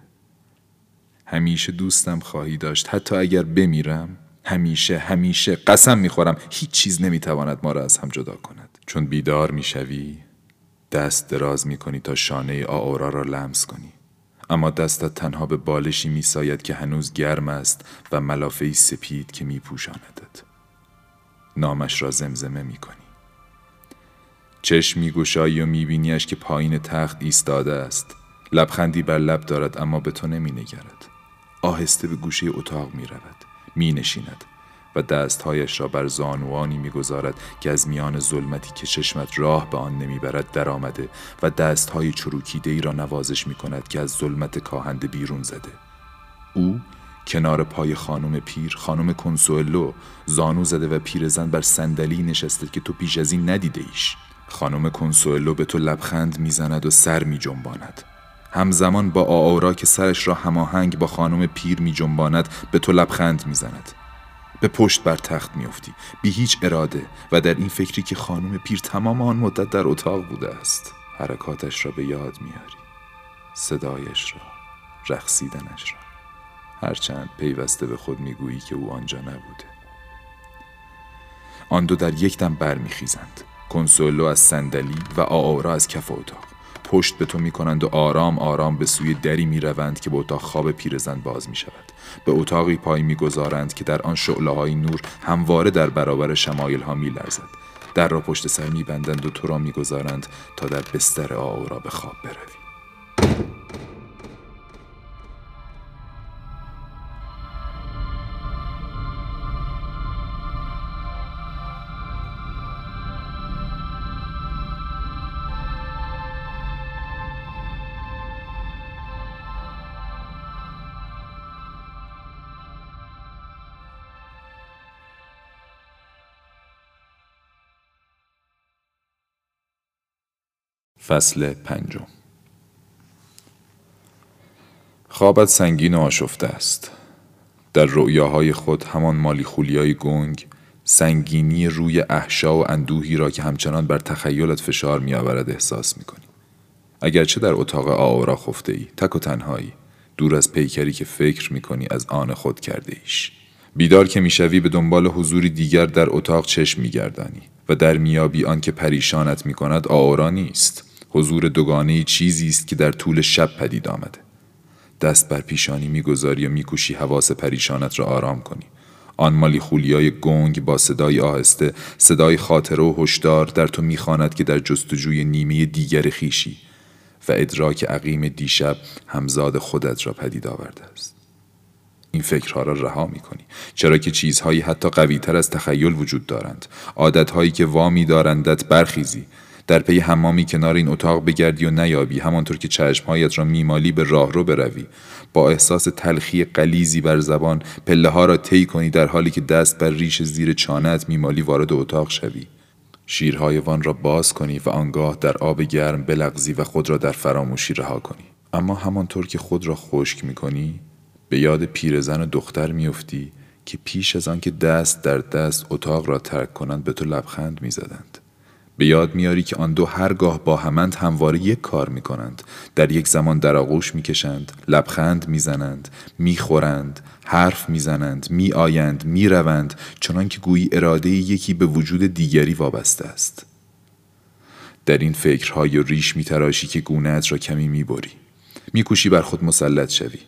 همیشه دوستم خواهی داشت حتی اگر بمیرم همیشه همیشه قسم می‌خورم. هیچ چیز نمی‌تواند ما را از هم جدا کند. چون بیدار می‌شوی دست دراز می‌کنی تا شانه آورا را لمس کنی. اما دستت تنها به بالشی میساید که هنوز گرم است و ملافه سپید که میپوشاندت. نامش را زمزمه می‌کنی. چشم میگوشایی و میبینیش که پایین تخت ایستاده است. لبخندی بر لب دارد اما به تو نمینگرد آهسته به گوشه اتاق می‌رود می نشیند و دستهایش را بر زانوانی می‌گذارد که از میان ظلمتی که چشمت راه به آن نمی‌برد درآمده و دستهای چروکیده ای را نوازش می کند که از ظلمت کاهنده بیرون زده. او کنار پای خانم پیر خانم کنسولو زانو زده و پیرزن بر صندلی نشسته که تو پیش از این ندیده ایش خانم کنسولو به تو لبخند می‌زند و سر می جنباند همزمان با آورا که سرش را هماهنگ با خانم پیر می جنباند به تو لبخند می زند. به پشت بر تخت میافتی بی هیچ اراده و در این فکری که خانم پیر تمام آن مدت در اتاق بوده است حرکاتش را به یاد میاری. صدایش را رقصیدنش را. هرچند پیوسته به خود می‌گویی که او آنجا نبوده. آن دو در یک دم برمیخیزند. کنسولو از صندلی و آورا از کف اتاق. پشت به تو می کنند و آرام آرام به سوی دری می روند که به اتاق خواب پیرزن باز می شود. به اتاقی پای می گذارند که در آن شعله های نور همواره در برابر شمایل ها می لرزد. در را پشت سر می بندند و تو را می گذارند تا در بستر آورا به خواب بروی. فصل پنجم. خوابت سنگین و آشفته است. در رؤیاهای خود همان مالی خولیای گنگ سنگینی روی احشا و اندوهی را که همچنان بر تخیلت فشار می آورد احساس می کنی. اگرچه در اتاق آورا خفته ای تک و تنهایی دور از پیکری که فکر می کنی از آن خود کرده ایش بیدار که می‌شوی به دنبال حضوری دیگر در اتاق چشم میگردانی و در میابی آن که پریشانت می کند آورا نیست. حضور دوگانه چیزی است که در طول شب پدید آمده. دست بر پیشانی می‌گذاری و میکوشی حواس پریشانت را آرام کنی. آن مالی خولیای گنگ با صدای آهسته صدای خاطره و هشدار در تو می‌خواند که در جستجوی نیمه دیگر خیشی و ادراک عقیم دیشب همزاد خودت را پدید آورده است. این فکرها را رها می کنی چرا که چیزهایی حتی قویتر از تخیل وجود دارند. عادتهایی که وامی دارندت برخیزی. در پی حمامی کنار این اتاق بگردی و نیابی همانطور که چشمهایت را میمالی به راه رو بروی. با احساس تلخی قلیزی بر زبان پله ها را طی کنی در حالی که دست بر ریش زیر چانت میمالی وارد اتاق شوی. شیرهای وان را باز کنی و آنگاه در آب گرم بلغزی و خود را در فراموشی رها کنی. اما همانطور که خود را خشک می کنی به یاد پیرزن و دختر میافتی که پیش از آنکه دست در دست اتاق را ترک کنند به تو لبخند می‌زدند. به یاد میاری که آن دو هرگاه با همند همواره یک کار می کنند در یک زمان در آغوش می کشند لبخند می زنند می خورند حرف می زنند می آیند می روند چنان که گویی اراده یکی به وجود دیگری وابسته است. در این فکرهای ریش می تراشی که گونهت را کمی می بری می کوشی بر خود مسلط شوی.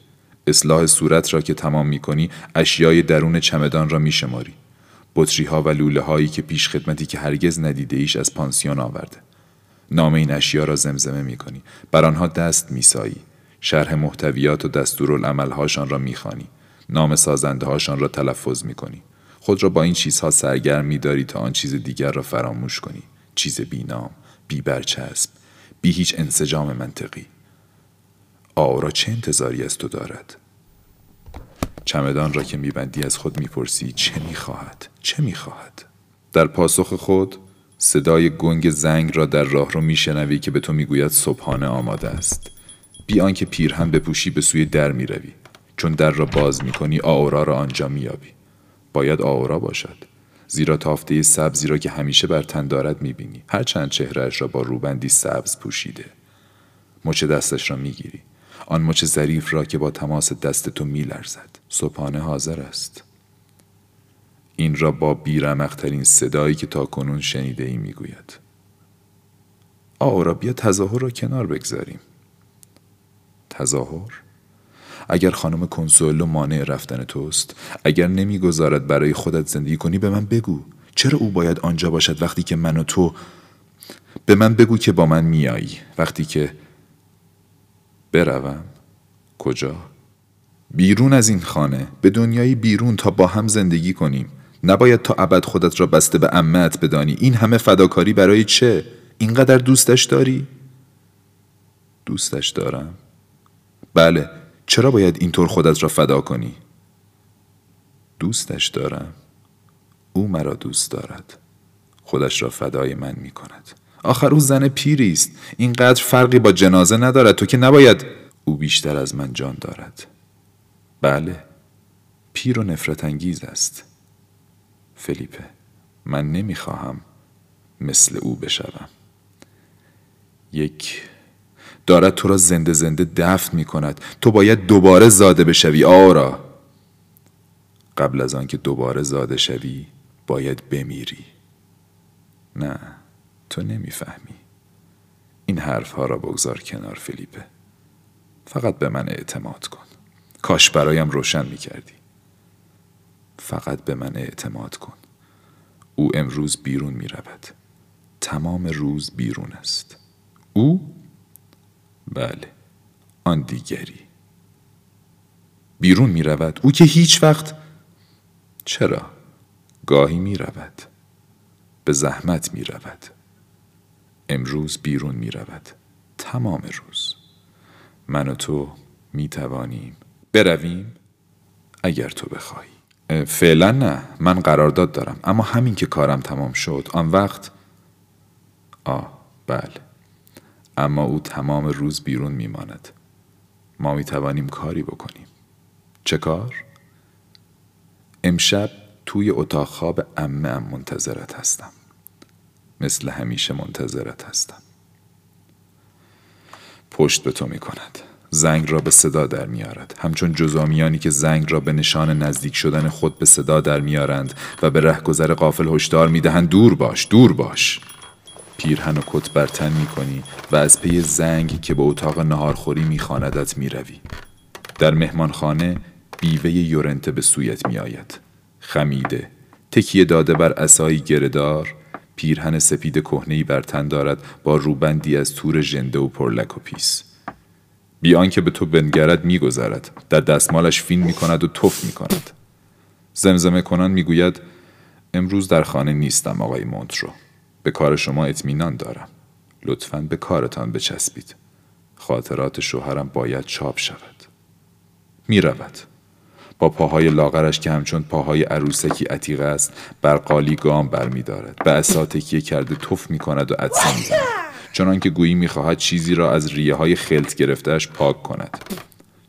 اصلاح صورت را که تمام می کنی اشیای درون چمدان را می شماری بطری ها و لوله هایی که پیش خدمتی که هرگز ندیده ایش از پانسیون آورده. نام این اشیا را زمزمه می کنی بر آنها دست می سایی شرح محتویات و دستورالعمل هاشان را می خانی. نام سازنده هاشان را تلفظ می کنی خود را با این چیزها سرگرم می داری تا آن چیز دیگر را فراموش کنی. چیز بی نام بی برچسب بی هیچ انسجام منطقی. آورا چه انتظاری از تو دارد؟ چمدان را که میبندی از خود می‌پرسی چه می‌خواهد؟ چه می‌خواهد؟ در پاسخ خود صدای گنگ زنگ را در راه رو میشنوی که به تو می‌گوید صبحانه آماده است. بی آنکه پیرهن بپوشی به سوی در می‌روی. چون در را باز می‌کنی آورا را آنجا میابی باید آورا باشد. زیرا تافته سبزی را که همیشه بر تن دارد می‌بینی. هرچند چهرهش را با روبندی سبز پوشیده. مچ دستش را می‌گیری. آن مچ ظریف را که با تماس دست تو میلرزد. صبحانه حاضر است. این را با بیرمقترین صدایی که تا کنون شنیده ای می‌گوید آورا بیا تظاهر را کنار بگذاریم. تظاهر؟ اگر خانم کنسولو مانع رفتن توست اگر نمی‌گذارد برای خودت زندگی کنی به من بگو. چرا او باید آنجا باشد وقتی که من و تو به من بگو که با من میایی وقتی که بروم؟ کجا؟ بیرون از این خانه به دنیای بیرون تا با هم زندگی کنیم. نباید تا ابد خودت را بسته به امت بدانی. این همه فداکاری برای چه؟ اینقدر دوستش داری؟ دوستش دارم. بله چرا باید اینطور خودت را فدا کنی؟ دوستش دارم. او مرا دوست دارد. خودش را فدای من می کند آخر او زن پیری است. اینقدر فرقی با جنازه ندارد تو که نباید او بیشتر از من جان دارد. بله. پیر و نفرت انگیز است. فلیپه من نمی‌خواهم مثل او بشوم. یک دارد تو را زنده زنده دفن می کند تو باید دوباره زاده بشوی آرا. قبل از آنکه دوباره زاده شوی باید بمیری. نه. تو نمی‌فهمی. این حرفها را بگذار کنار فلیپه فقط به من اعتماد کن. کاش برایم روشن می کردی فقط به من اعتماد کن. او امروز بیرون می رود تمام روز بیرون است. او؟ بله. آن دیگری. بیرون می رود او که هیچ وقت؟ چرا؟ گاهی می رود به زحمت می رود امروز بیرون می رود تمام روز. من و تو می توانیم برویم اگر تو بخوای. فعلا نه. من قرارداد دارم. اما همین که کارم تمام شد آن وقت آه بله. اما او تمام روز بیرون میماند. ما می توانیم کاری بکنیم. چه کار؟ امشب توی اتاق خواب امه ام منتظرت هستم. مثل همیشه منتظرت هستم پشت به تو می کند زنگ را به صدا در میارد همچون جزامیانی که زنگ را به نشان نزدیک شدن خود به صدا در میارند و به رهگذر قافل هشدار می‌دهند دور باش دور باش پیرهن و کت بر تن می کنی و از پی زنگ که به اتاق نهارخوری می خاندت می روی. در مهمانخانه بیوه یورنته به سویت می آید. خمیده تکیه داده بر اسایی گردار پیرهن سپید کهنه‌ای بر تن دارد با روبندی از تور ژنده و پرلک و پیس بیان که به تو بنگرد میگذرد. در دستمالش فین می کند و توف می کند زمزمه کنان می‌گوید امروز در خانه نیستم آقای مونترو. به کار شما اطمینان دارم. لطفا به کارتان بچسبید. خاطرات شوهرم باید چاپ شود. می رود. با پاهای لاغرش که همچون پاهای عروسکی عتیق است بر قالی گام برمیدارد. به اسا تکیه کرده تف می کند و عدسه می چنان که گویی می‌خواهد چیزی را از ریه های خلط گرفتهش پاک کند.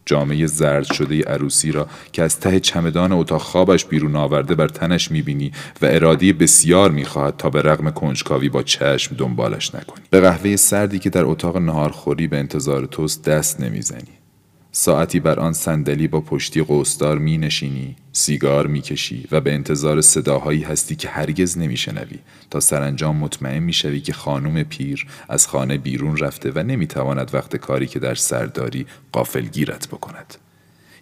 جامعه زرد شده عروسی را که از ته چمدان اتاق خوابش بیرون آورده بر تنش می‌بینی و ارادی بسیار می‌خواهد تا به رغم کنجکاوی با چشم دنبالش نکنی. به قهوه سردی که در اتاق نهارخوری به انتظار توست دست نمی‌زنی. ساعتی بر آن صندلی با پشتی قوسدار می نشینی، سیگار می کشی و به انتظار صداهایی هستی که هرگز نمی شنوی تا سرانجام مطمئن می شوی که خانم پیر از خانه بیرون رفته و نمی تواند وقت کاری که در سرداری قافل گیرت بکند.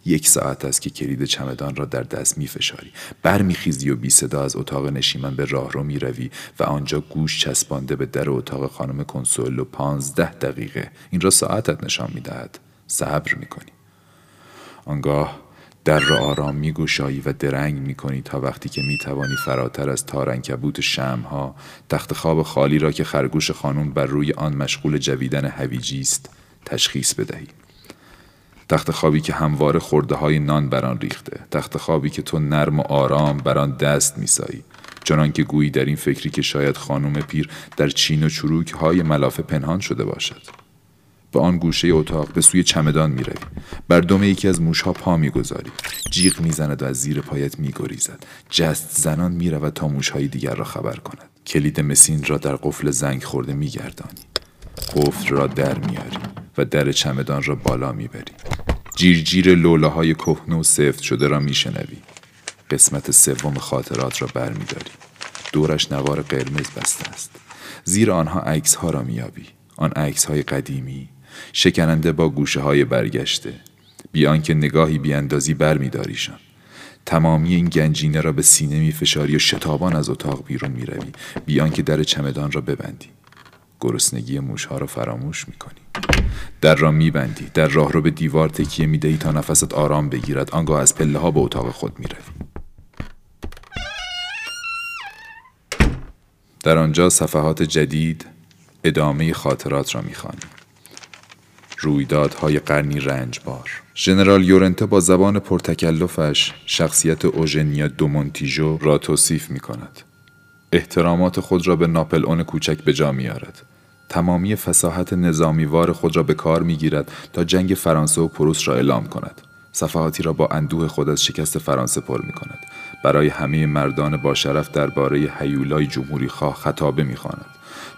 یک ساعت است که کلید چمدان را در دست می فشاری. برمیخیزی و بی صدا از اتاق نشیمن به راه رو می روی و آنجا گوش چسبانده به در اتاق خانم کنسولو پانزده دقیقه این را ساعتت نشان می دهد. صبر می‌کنی. آنگاه در را آرام میگوشایی و درنگ می‌کنی تا وقتی که می‌توانی فراتر از تارنکبوت شمها تخت خواب خالی را که خرگوش خانم بر روی آن مشغول جویدن هویجی است تشخیص بدهی. تخت خوابی که همواره خورده های نان بر آن ریخته تخت خوابی که تو نرم و آرام بر آن دست میسایی. چنان که گویی در این فکری که شاید خانم پیر در چین و چروک های ملافه پنهان شده باشد. به آن گوشه اتاق به سوی چمدان می روی. بر دم یکی از موشها پا می گذاری. جیغ می زند و از زیر پایت می گریزد. جست زنان می رود تا موشهای دیگر را خبر کند. کلید مسین را در قفل زنگ خورده می گردانی. قفل را در میاری و در چمدان را بالا می‌بری. جیر جیر لوله های کهنه و سفت شده را میشنوی. قسمت سوم خاطرات را برمیداری. دورش نوار قرمز بسته است. زیر آنها عکس ها را میابی. آن عکس های قدیمی شکننده با گوشه های برگشته. بیان که نگاهی بیاندازی برمیداریشان تمامی این گنجینه را به سینه می فشاری و شتابان از اتاق بیرون می روی بیان که در چمدان را ببندی. گرسنگی موشها را فراموش می کنی در را می بندی در راه رو به دیوار تکیه می دهی تا نفست آرام بگیرد. آنگاه از پله ها به اتاق خود می روی در آنجا صفحات جدید ادامه خاطرات را می‌خوانیم رویدادهای قرنی رنجبار ژنرال یورنته با زبان پرتکلفش شخصیت اوژنیا دومونتیژو را توصیف می کند. احترامات خود را به ناپل اون کوچک به جا می آرد. تمامی فساحت نظامیوار خود را به کار می گیرد تا جنگ فرانسه و پروس را اعلام کند. صفحاتی را با اندوه خود از شکست فرانسه پر می کند. برای همه مردان با شرف درباره هیولای جمهوری خواه خطابه می خواند.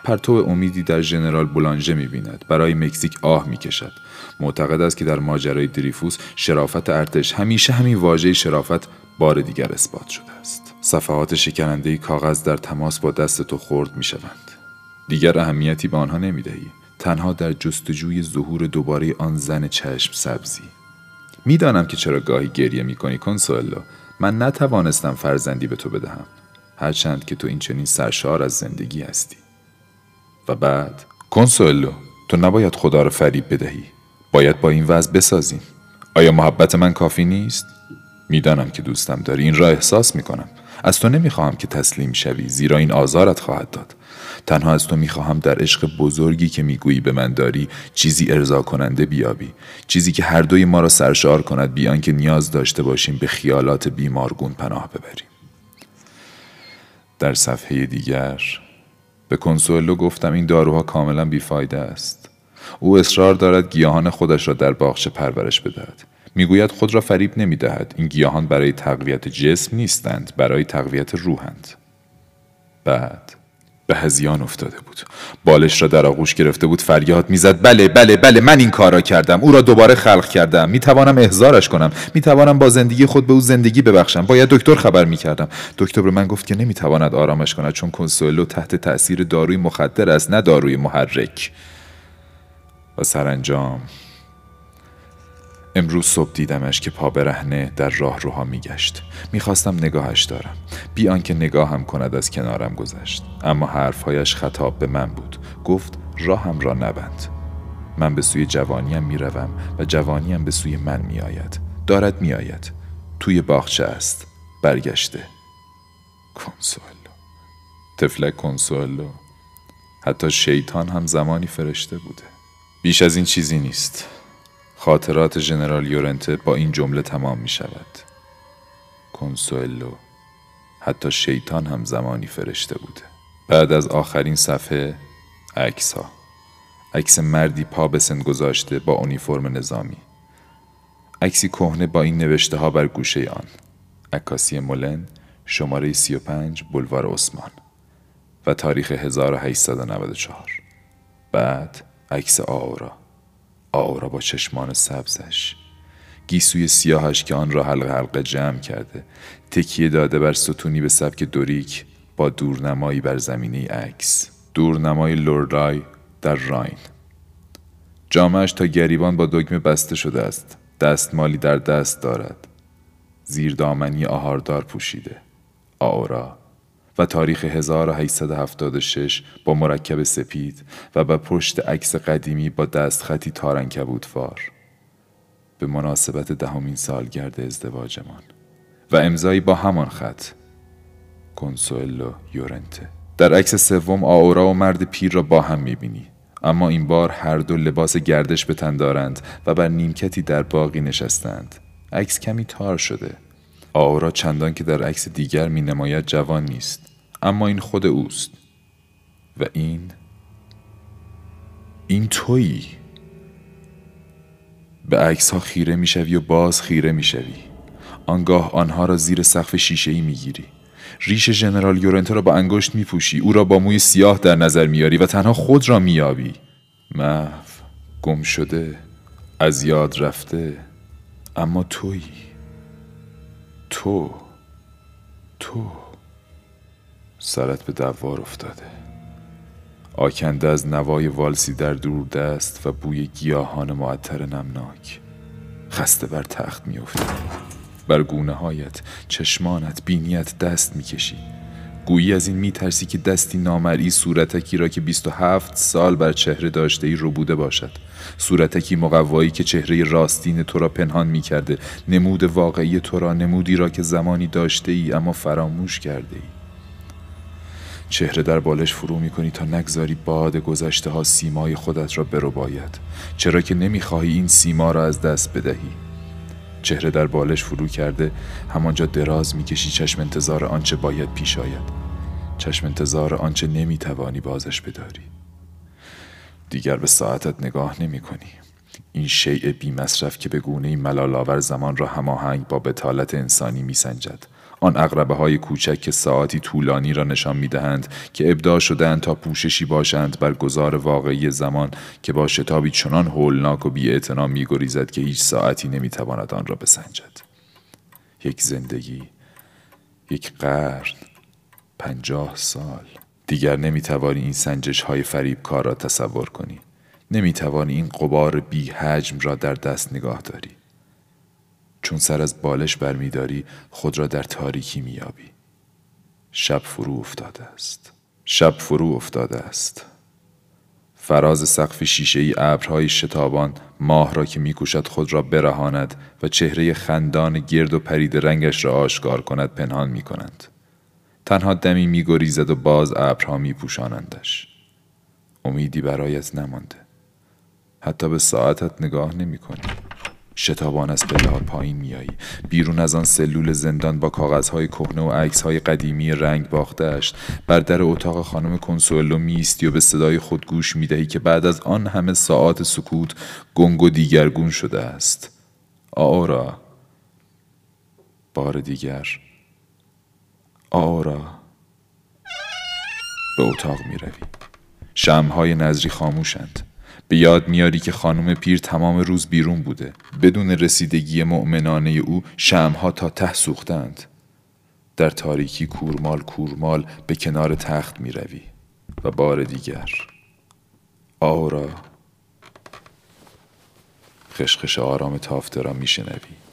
پرتو امیدی در ژنرال بولانژه می‌بیند. برای مکزیک آه می‌کشد. معتقد است که در ماجرای دریفوس شرافت ارتش همیشه همین واژه شرافت بار دیگر اثبات شده است. صفحات شکننده کاغذ در تماس با دست تو خورد می‌شوند. دیگر اهمیتی به آنها نمی‌دهی. تنها در جستجوی ظهور دوباره آن زن چشم سبزی. می‌دانم که چرا گاهی گریه می‌کنی کنسولو من نتوانستم فرزندی به تو بدهم. هرچند که تو این چنین سرشار از زندگی هستی. و بعد. کنسولو تو نباید خدا رو فریب بدهی. باید با این وضع بسازیم. آیا محبت من کافی نیست؟ می‌دانم که دوستم داری. این را احساس می‌کنم. از تو نمی‌خواهم که تسلیم شوی زیرا این آزارت خواهد داد. تنها از تو می‌خواهم در عشق بزرگی که می‌گویی به من داری چیزی ارضا کننده بیابی. چیزی که هر دوی ما را سرشار کند بیان که نیاز داشته باشیم به خیالات بیمارگون پناه ببریم. در صفحه دیگر به کنسولو گفتم این داروها کاملا بیفایده است. او اصرار دارد گیاهان خودش را در باغچه پرورش بدهد. می‌گوید خود را فریب نمی‌دهد. این گیاهان برای تقویت جسم نیستند برای تقویت روحند. بعد به هزیان افتاده بود. بالش را در آغوش گرفته بود فریاد می‌زد بله بله بله من این کارا کردم او را دوباره خلق کردم می‌توانم احضارش کنم می‌توانم با زندگی خود به او زندگی ببخشم باید دکتر خبر می‌کردم. دکتر به من گفت که نمی‌تواند آرامش کند چون کنسولو تحت تاثیر داروی مخدر است نه داروی محرک. و سرانجام امروز صبح دیدمش که پا برهنه در راه روها میگشت. می‌خواستم نگاهش دارم. بی آنکه نگاهم کند از کنارم گذشت. اما حرفهایش خطاب به من بود. گفت راهم را نبند. من به سوی جوانیم می‌روم و جوانیم به سوی من میآید. دارد میآید. توی باغچه است. برگشته. کنسولو. تفلک کنسولو. حتی شیطان هم زمانی فرشته بوده. بیش از این چیزی نیست. خاطرات ژنرال یورنته با این جمله تمام می شود کنسولو حتی شیطان هم زمانی فرشته بوده. بعد از آخرین صفحه عکس ها عکس مردی پا به سن گذاشته با اونیفرم نظامی. عکسی کهنه با این نوشته ها بر گوشه آن. عکاسی مولن شماره 35 بلوار عثمان. و تاریخ 1894 بعد عکس آورا. آورا با چشمان سبزش. گیسوی سیاهش که آن را حلقه حلقه جمع کرده تکیه داده بر ستونی به سبک دوریک با دورنمایی بر زمینه عکس. دورنمای لوردای در راین. جامعش تا گریبان با دگمه بسته شده است. دستمالی در دست دارد. زیر دامنی آهاردار پوشیده. آورا و تاریخ 1876 با مرکب سپید و به پشت عکس قدیمی با دستخطی تارنکبوتوار به مناسبت دهمین سالگرد ازدواجمان. و امضایی با همان خط. کنسولو یورنته. در عکس سوم آورا و مرد پیر را با هم می‌بینی. اما این بار هر دو لباس گردش به تن دارند و بر نیمکتی در باقی نشستند. عکس کمی تار شده. آورا چندان که در عکس دیگر می نماید جوان نیست اما این خود اوست. و این؟ این تویی؟ به عکس ها خیره می‌شوی و باز خیره می‌شوی. آنگاه آنها را زیر سقف شیشه ای می‌گیری. ریش ژنرال یورنته را با انگشت میپوشی. او را با موی سیاه در نظر میاری و تنها خود را مییابی. محو گم شده از یاد رفته اما تویی؟ تو تو سرت به دوار افتاده. آکنده از نوای والسی در دور دست و بوی گیاهان معطر نمناک خسته بر تخت میافتی. بر گونه هایت چشمانت بینیت دست می‌کشی. گویی از این میترسی که دستی نامری صورتکی را که 27 سال بر چهره داشته ای رو بوده باشد. صورتکی مقوایی که چهره راستین تو را پنهان می‌کرده. نمود واقعی تو را نمودی را که زمانی داشته ای اما فراموش کرده ای چهره در بالش فرو می کنی تا نگذاری باد گذشته ها سیمای خودت را برو باید. چرا که نمی‌خواهی این سیما را از دست بدهی. چهره در بالش فرو کرده همانجا دراز می‌کشی چشم انتظار آنچه باید پیش آید. چشم انتظار آنچه نمی‌توانی بازش بداری. دیگر به ساعتت نگاه نمی کنی. این شیء بی مصرف که به گونه ملالاور زمان را هماهنگ با بتالت انسانی میسنجد آن اقربه های کوچک که ساعتی طولانی را نشان می دهند که ابداع شدهاند تا پوششی باشند بر گذار واقعی زمان که با شتابی چنان هولناک و بی می گریزد که هیچ ساعتی نمی تواند آن را بسنجد. یک زندگی یک قرن پنجاه سال. دیگر نمی توانی این سنجش های فریب کار را تصور کنی. نمی توانی این قبار بی حجم را در دست نگاه داری. چون سر از بالش برمیداری خود را در تاریکی میابی شب فرو افتاده است. شب فرو افتاده است. فراز سقف شیشه ای ابرهای شتابان ماه را که میکوشد خود را برهاند و چهره خندان گرد و پرید رنگش را آشکار کند پنهان می کنند. تنها دمی میگریزد و باز ابرها میپوشانندش. امیدی برایت نمانده. حتی به ساعتت نگاه نمی کنی. شتابان از پله پایین میایی بیرون از آن سلول زندان با کاغذهای کهنه و عکسهای قدیمی رنگ باختهاش. بر در اتاق خانم کنسولو میستی و به صدای خود گوش می‌دهی که بعد از آن همه ساعات سکوت گنگ و دیگرگون شده است. آورا بار دیگر آورا به اتاق می روی شمهای نظری خاموشند. به یاد میاری که خانم پیر تمام روز بیرون بوده. بدون رسیدگی مؤمنانه او شمها تا ته سوختند. در تاریکی کورمال کورمال به کنار تخت می روی و بار دیگر. آورا خشخش آرام تافته را می شنوی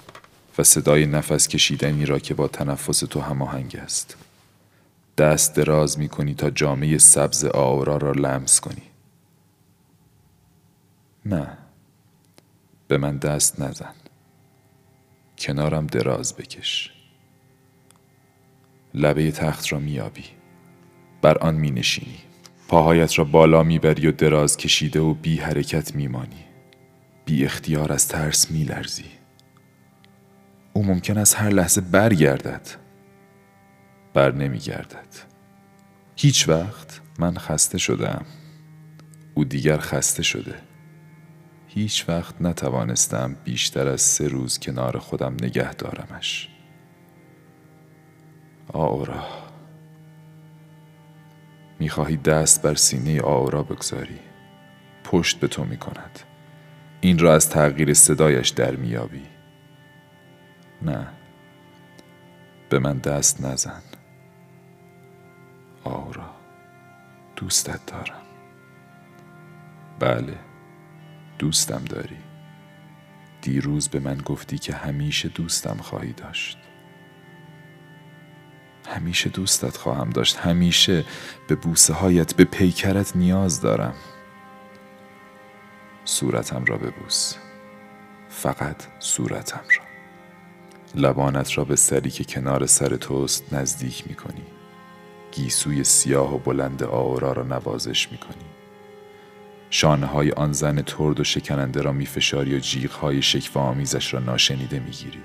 و صدای نفس کشیدنی را که با تنفس تو هماهنگ است. دست دراز می کنی تا جامعه سبز آورا را لمس کنی. نه. به من دست نزن. کنارم دراز بکش. لبه تخت را میابی بر آن می نشینی پاهایت را بالا می‌بری و دراز کشیده و بی حرکت میمانی. بی اختیار از ترس میلرزی. او ممکن است هر لحظه برگردد. بر نمیگردد. هیچ وقت من خسته شدم او دیگر خسته شده. هیچ وقت نتوانستم بیشتر از سه روز کنار خودم نگه دارمش. آورا می‌خواهی دست بر سینه آورا بگذاری. پشت به تو می‌کند. این را از تغییر صدایش در میابی نه. به من دست نزن. آورا. دوستت دارم. بله. دوستم داری. دیروز به من گفتی که همیشه دوستم خواهی داشت. همیشه دوستت خواهم داشت. همیشه به بوسه هایت به پیکرت نیاز دارم. صورتم را ببوس. فقط صورتم را. لبانت را به سری که کنار سر توست نزدیک می کنی گیسوی سیاه و بلند آورا را نوازش می کنی شانه های آن زن ترد و شکننده را میفشاری و جیغ های شکف آمیزش را ناشنیده می‌گیری.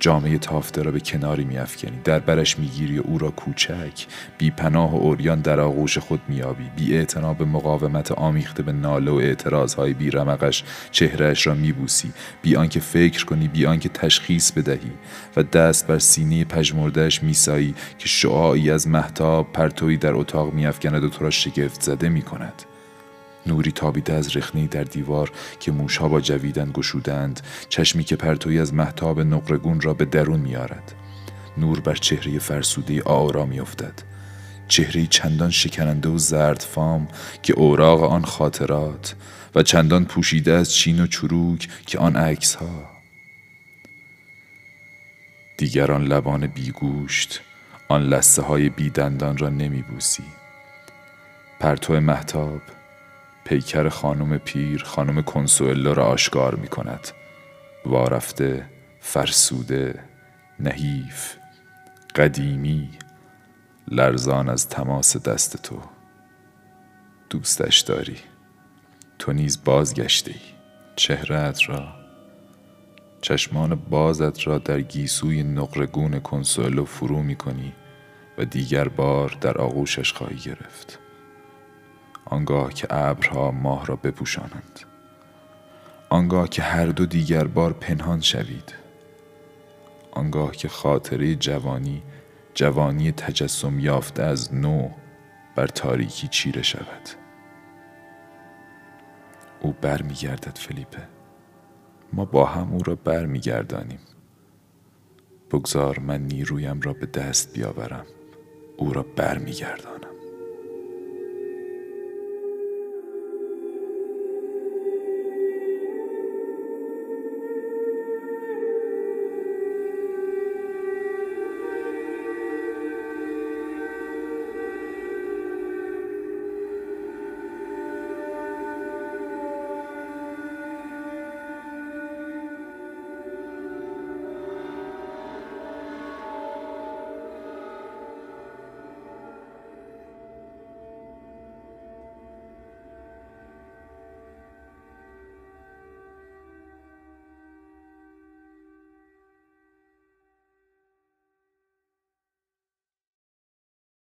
جامعه تافته را به کناری میافکنی. در برش می‌گیری و او را کوچک. بی پناه و اوریان در آغوش خود میابی بی به مقاومت آمیخته به ناله و اعتراضهای بی رمقش چهرهش را میبوسی. بی آنکه فکر کنی بی آنکه تشخیص بدهی. و دست بر سینه پژمردهش میسایی که شعاعی از محتاب پرتویی در اتاق میافکند و تو را شگفت زده می‌کند. نوری تابیده از رخنهی در دیوار که موشها با جویدن گشودند چشمی که پرتوی از محتاب نقرگون را به درون میارد نور بر چهره فرسوده آرا میافتد. چهره چندان شکننده و زرد فام که اوراق آن خاطرات و چندان پوشیده از چین و چروک که آن عکس ها دیگران لبان بیگوشت آن لسه های بیدندان را نمی بوسی پرتو محتاب پیکر خانم پیر خانم کنسوئلا را آشکار می کند وارفته فرسوده نحیف قدیمی لرزان از تماس دست تو. دوستش داری. تو نیز بازگشته ای چهرت را چشمان بازت را در گیسوی نقرگون کنسولو فرو می کنی و دیگر بار در آغوشش خواهی گرفت. آنگاه که ابرها ماه را بپوشانند. آنگاه که هر دو دیگر بار پنهان شوید. آنگاه که خاطره جوانی جوانی تجسم یافته از نو بر تاریکی چیره شود. او برمیگردد فلیپه. ما با هم او را برمیگردانیم. بگذار من نیرویم را به دست بیاورم. او را برمیگردانم.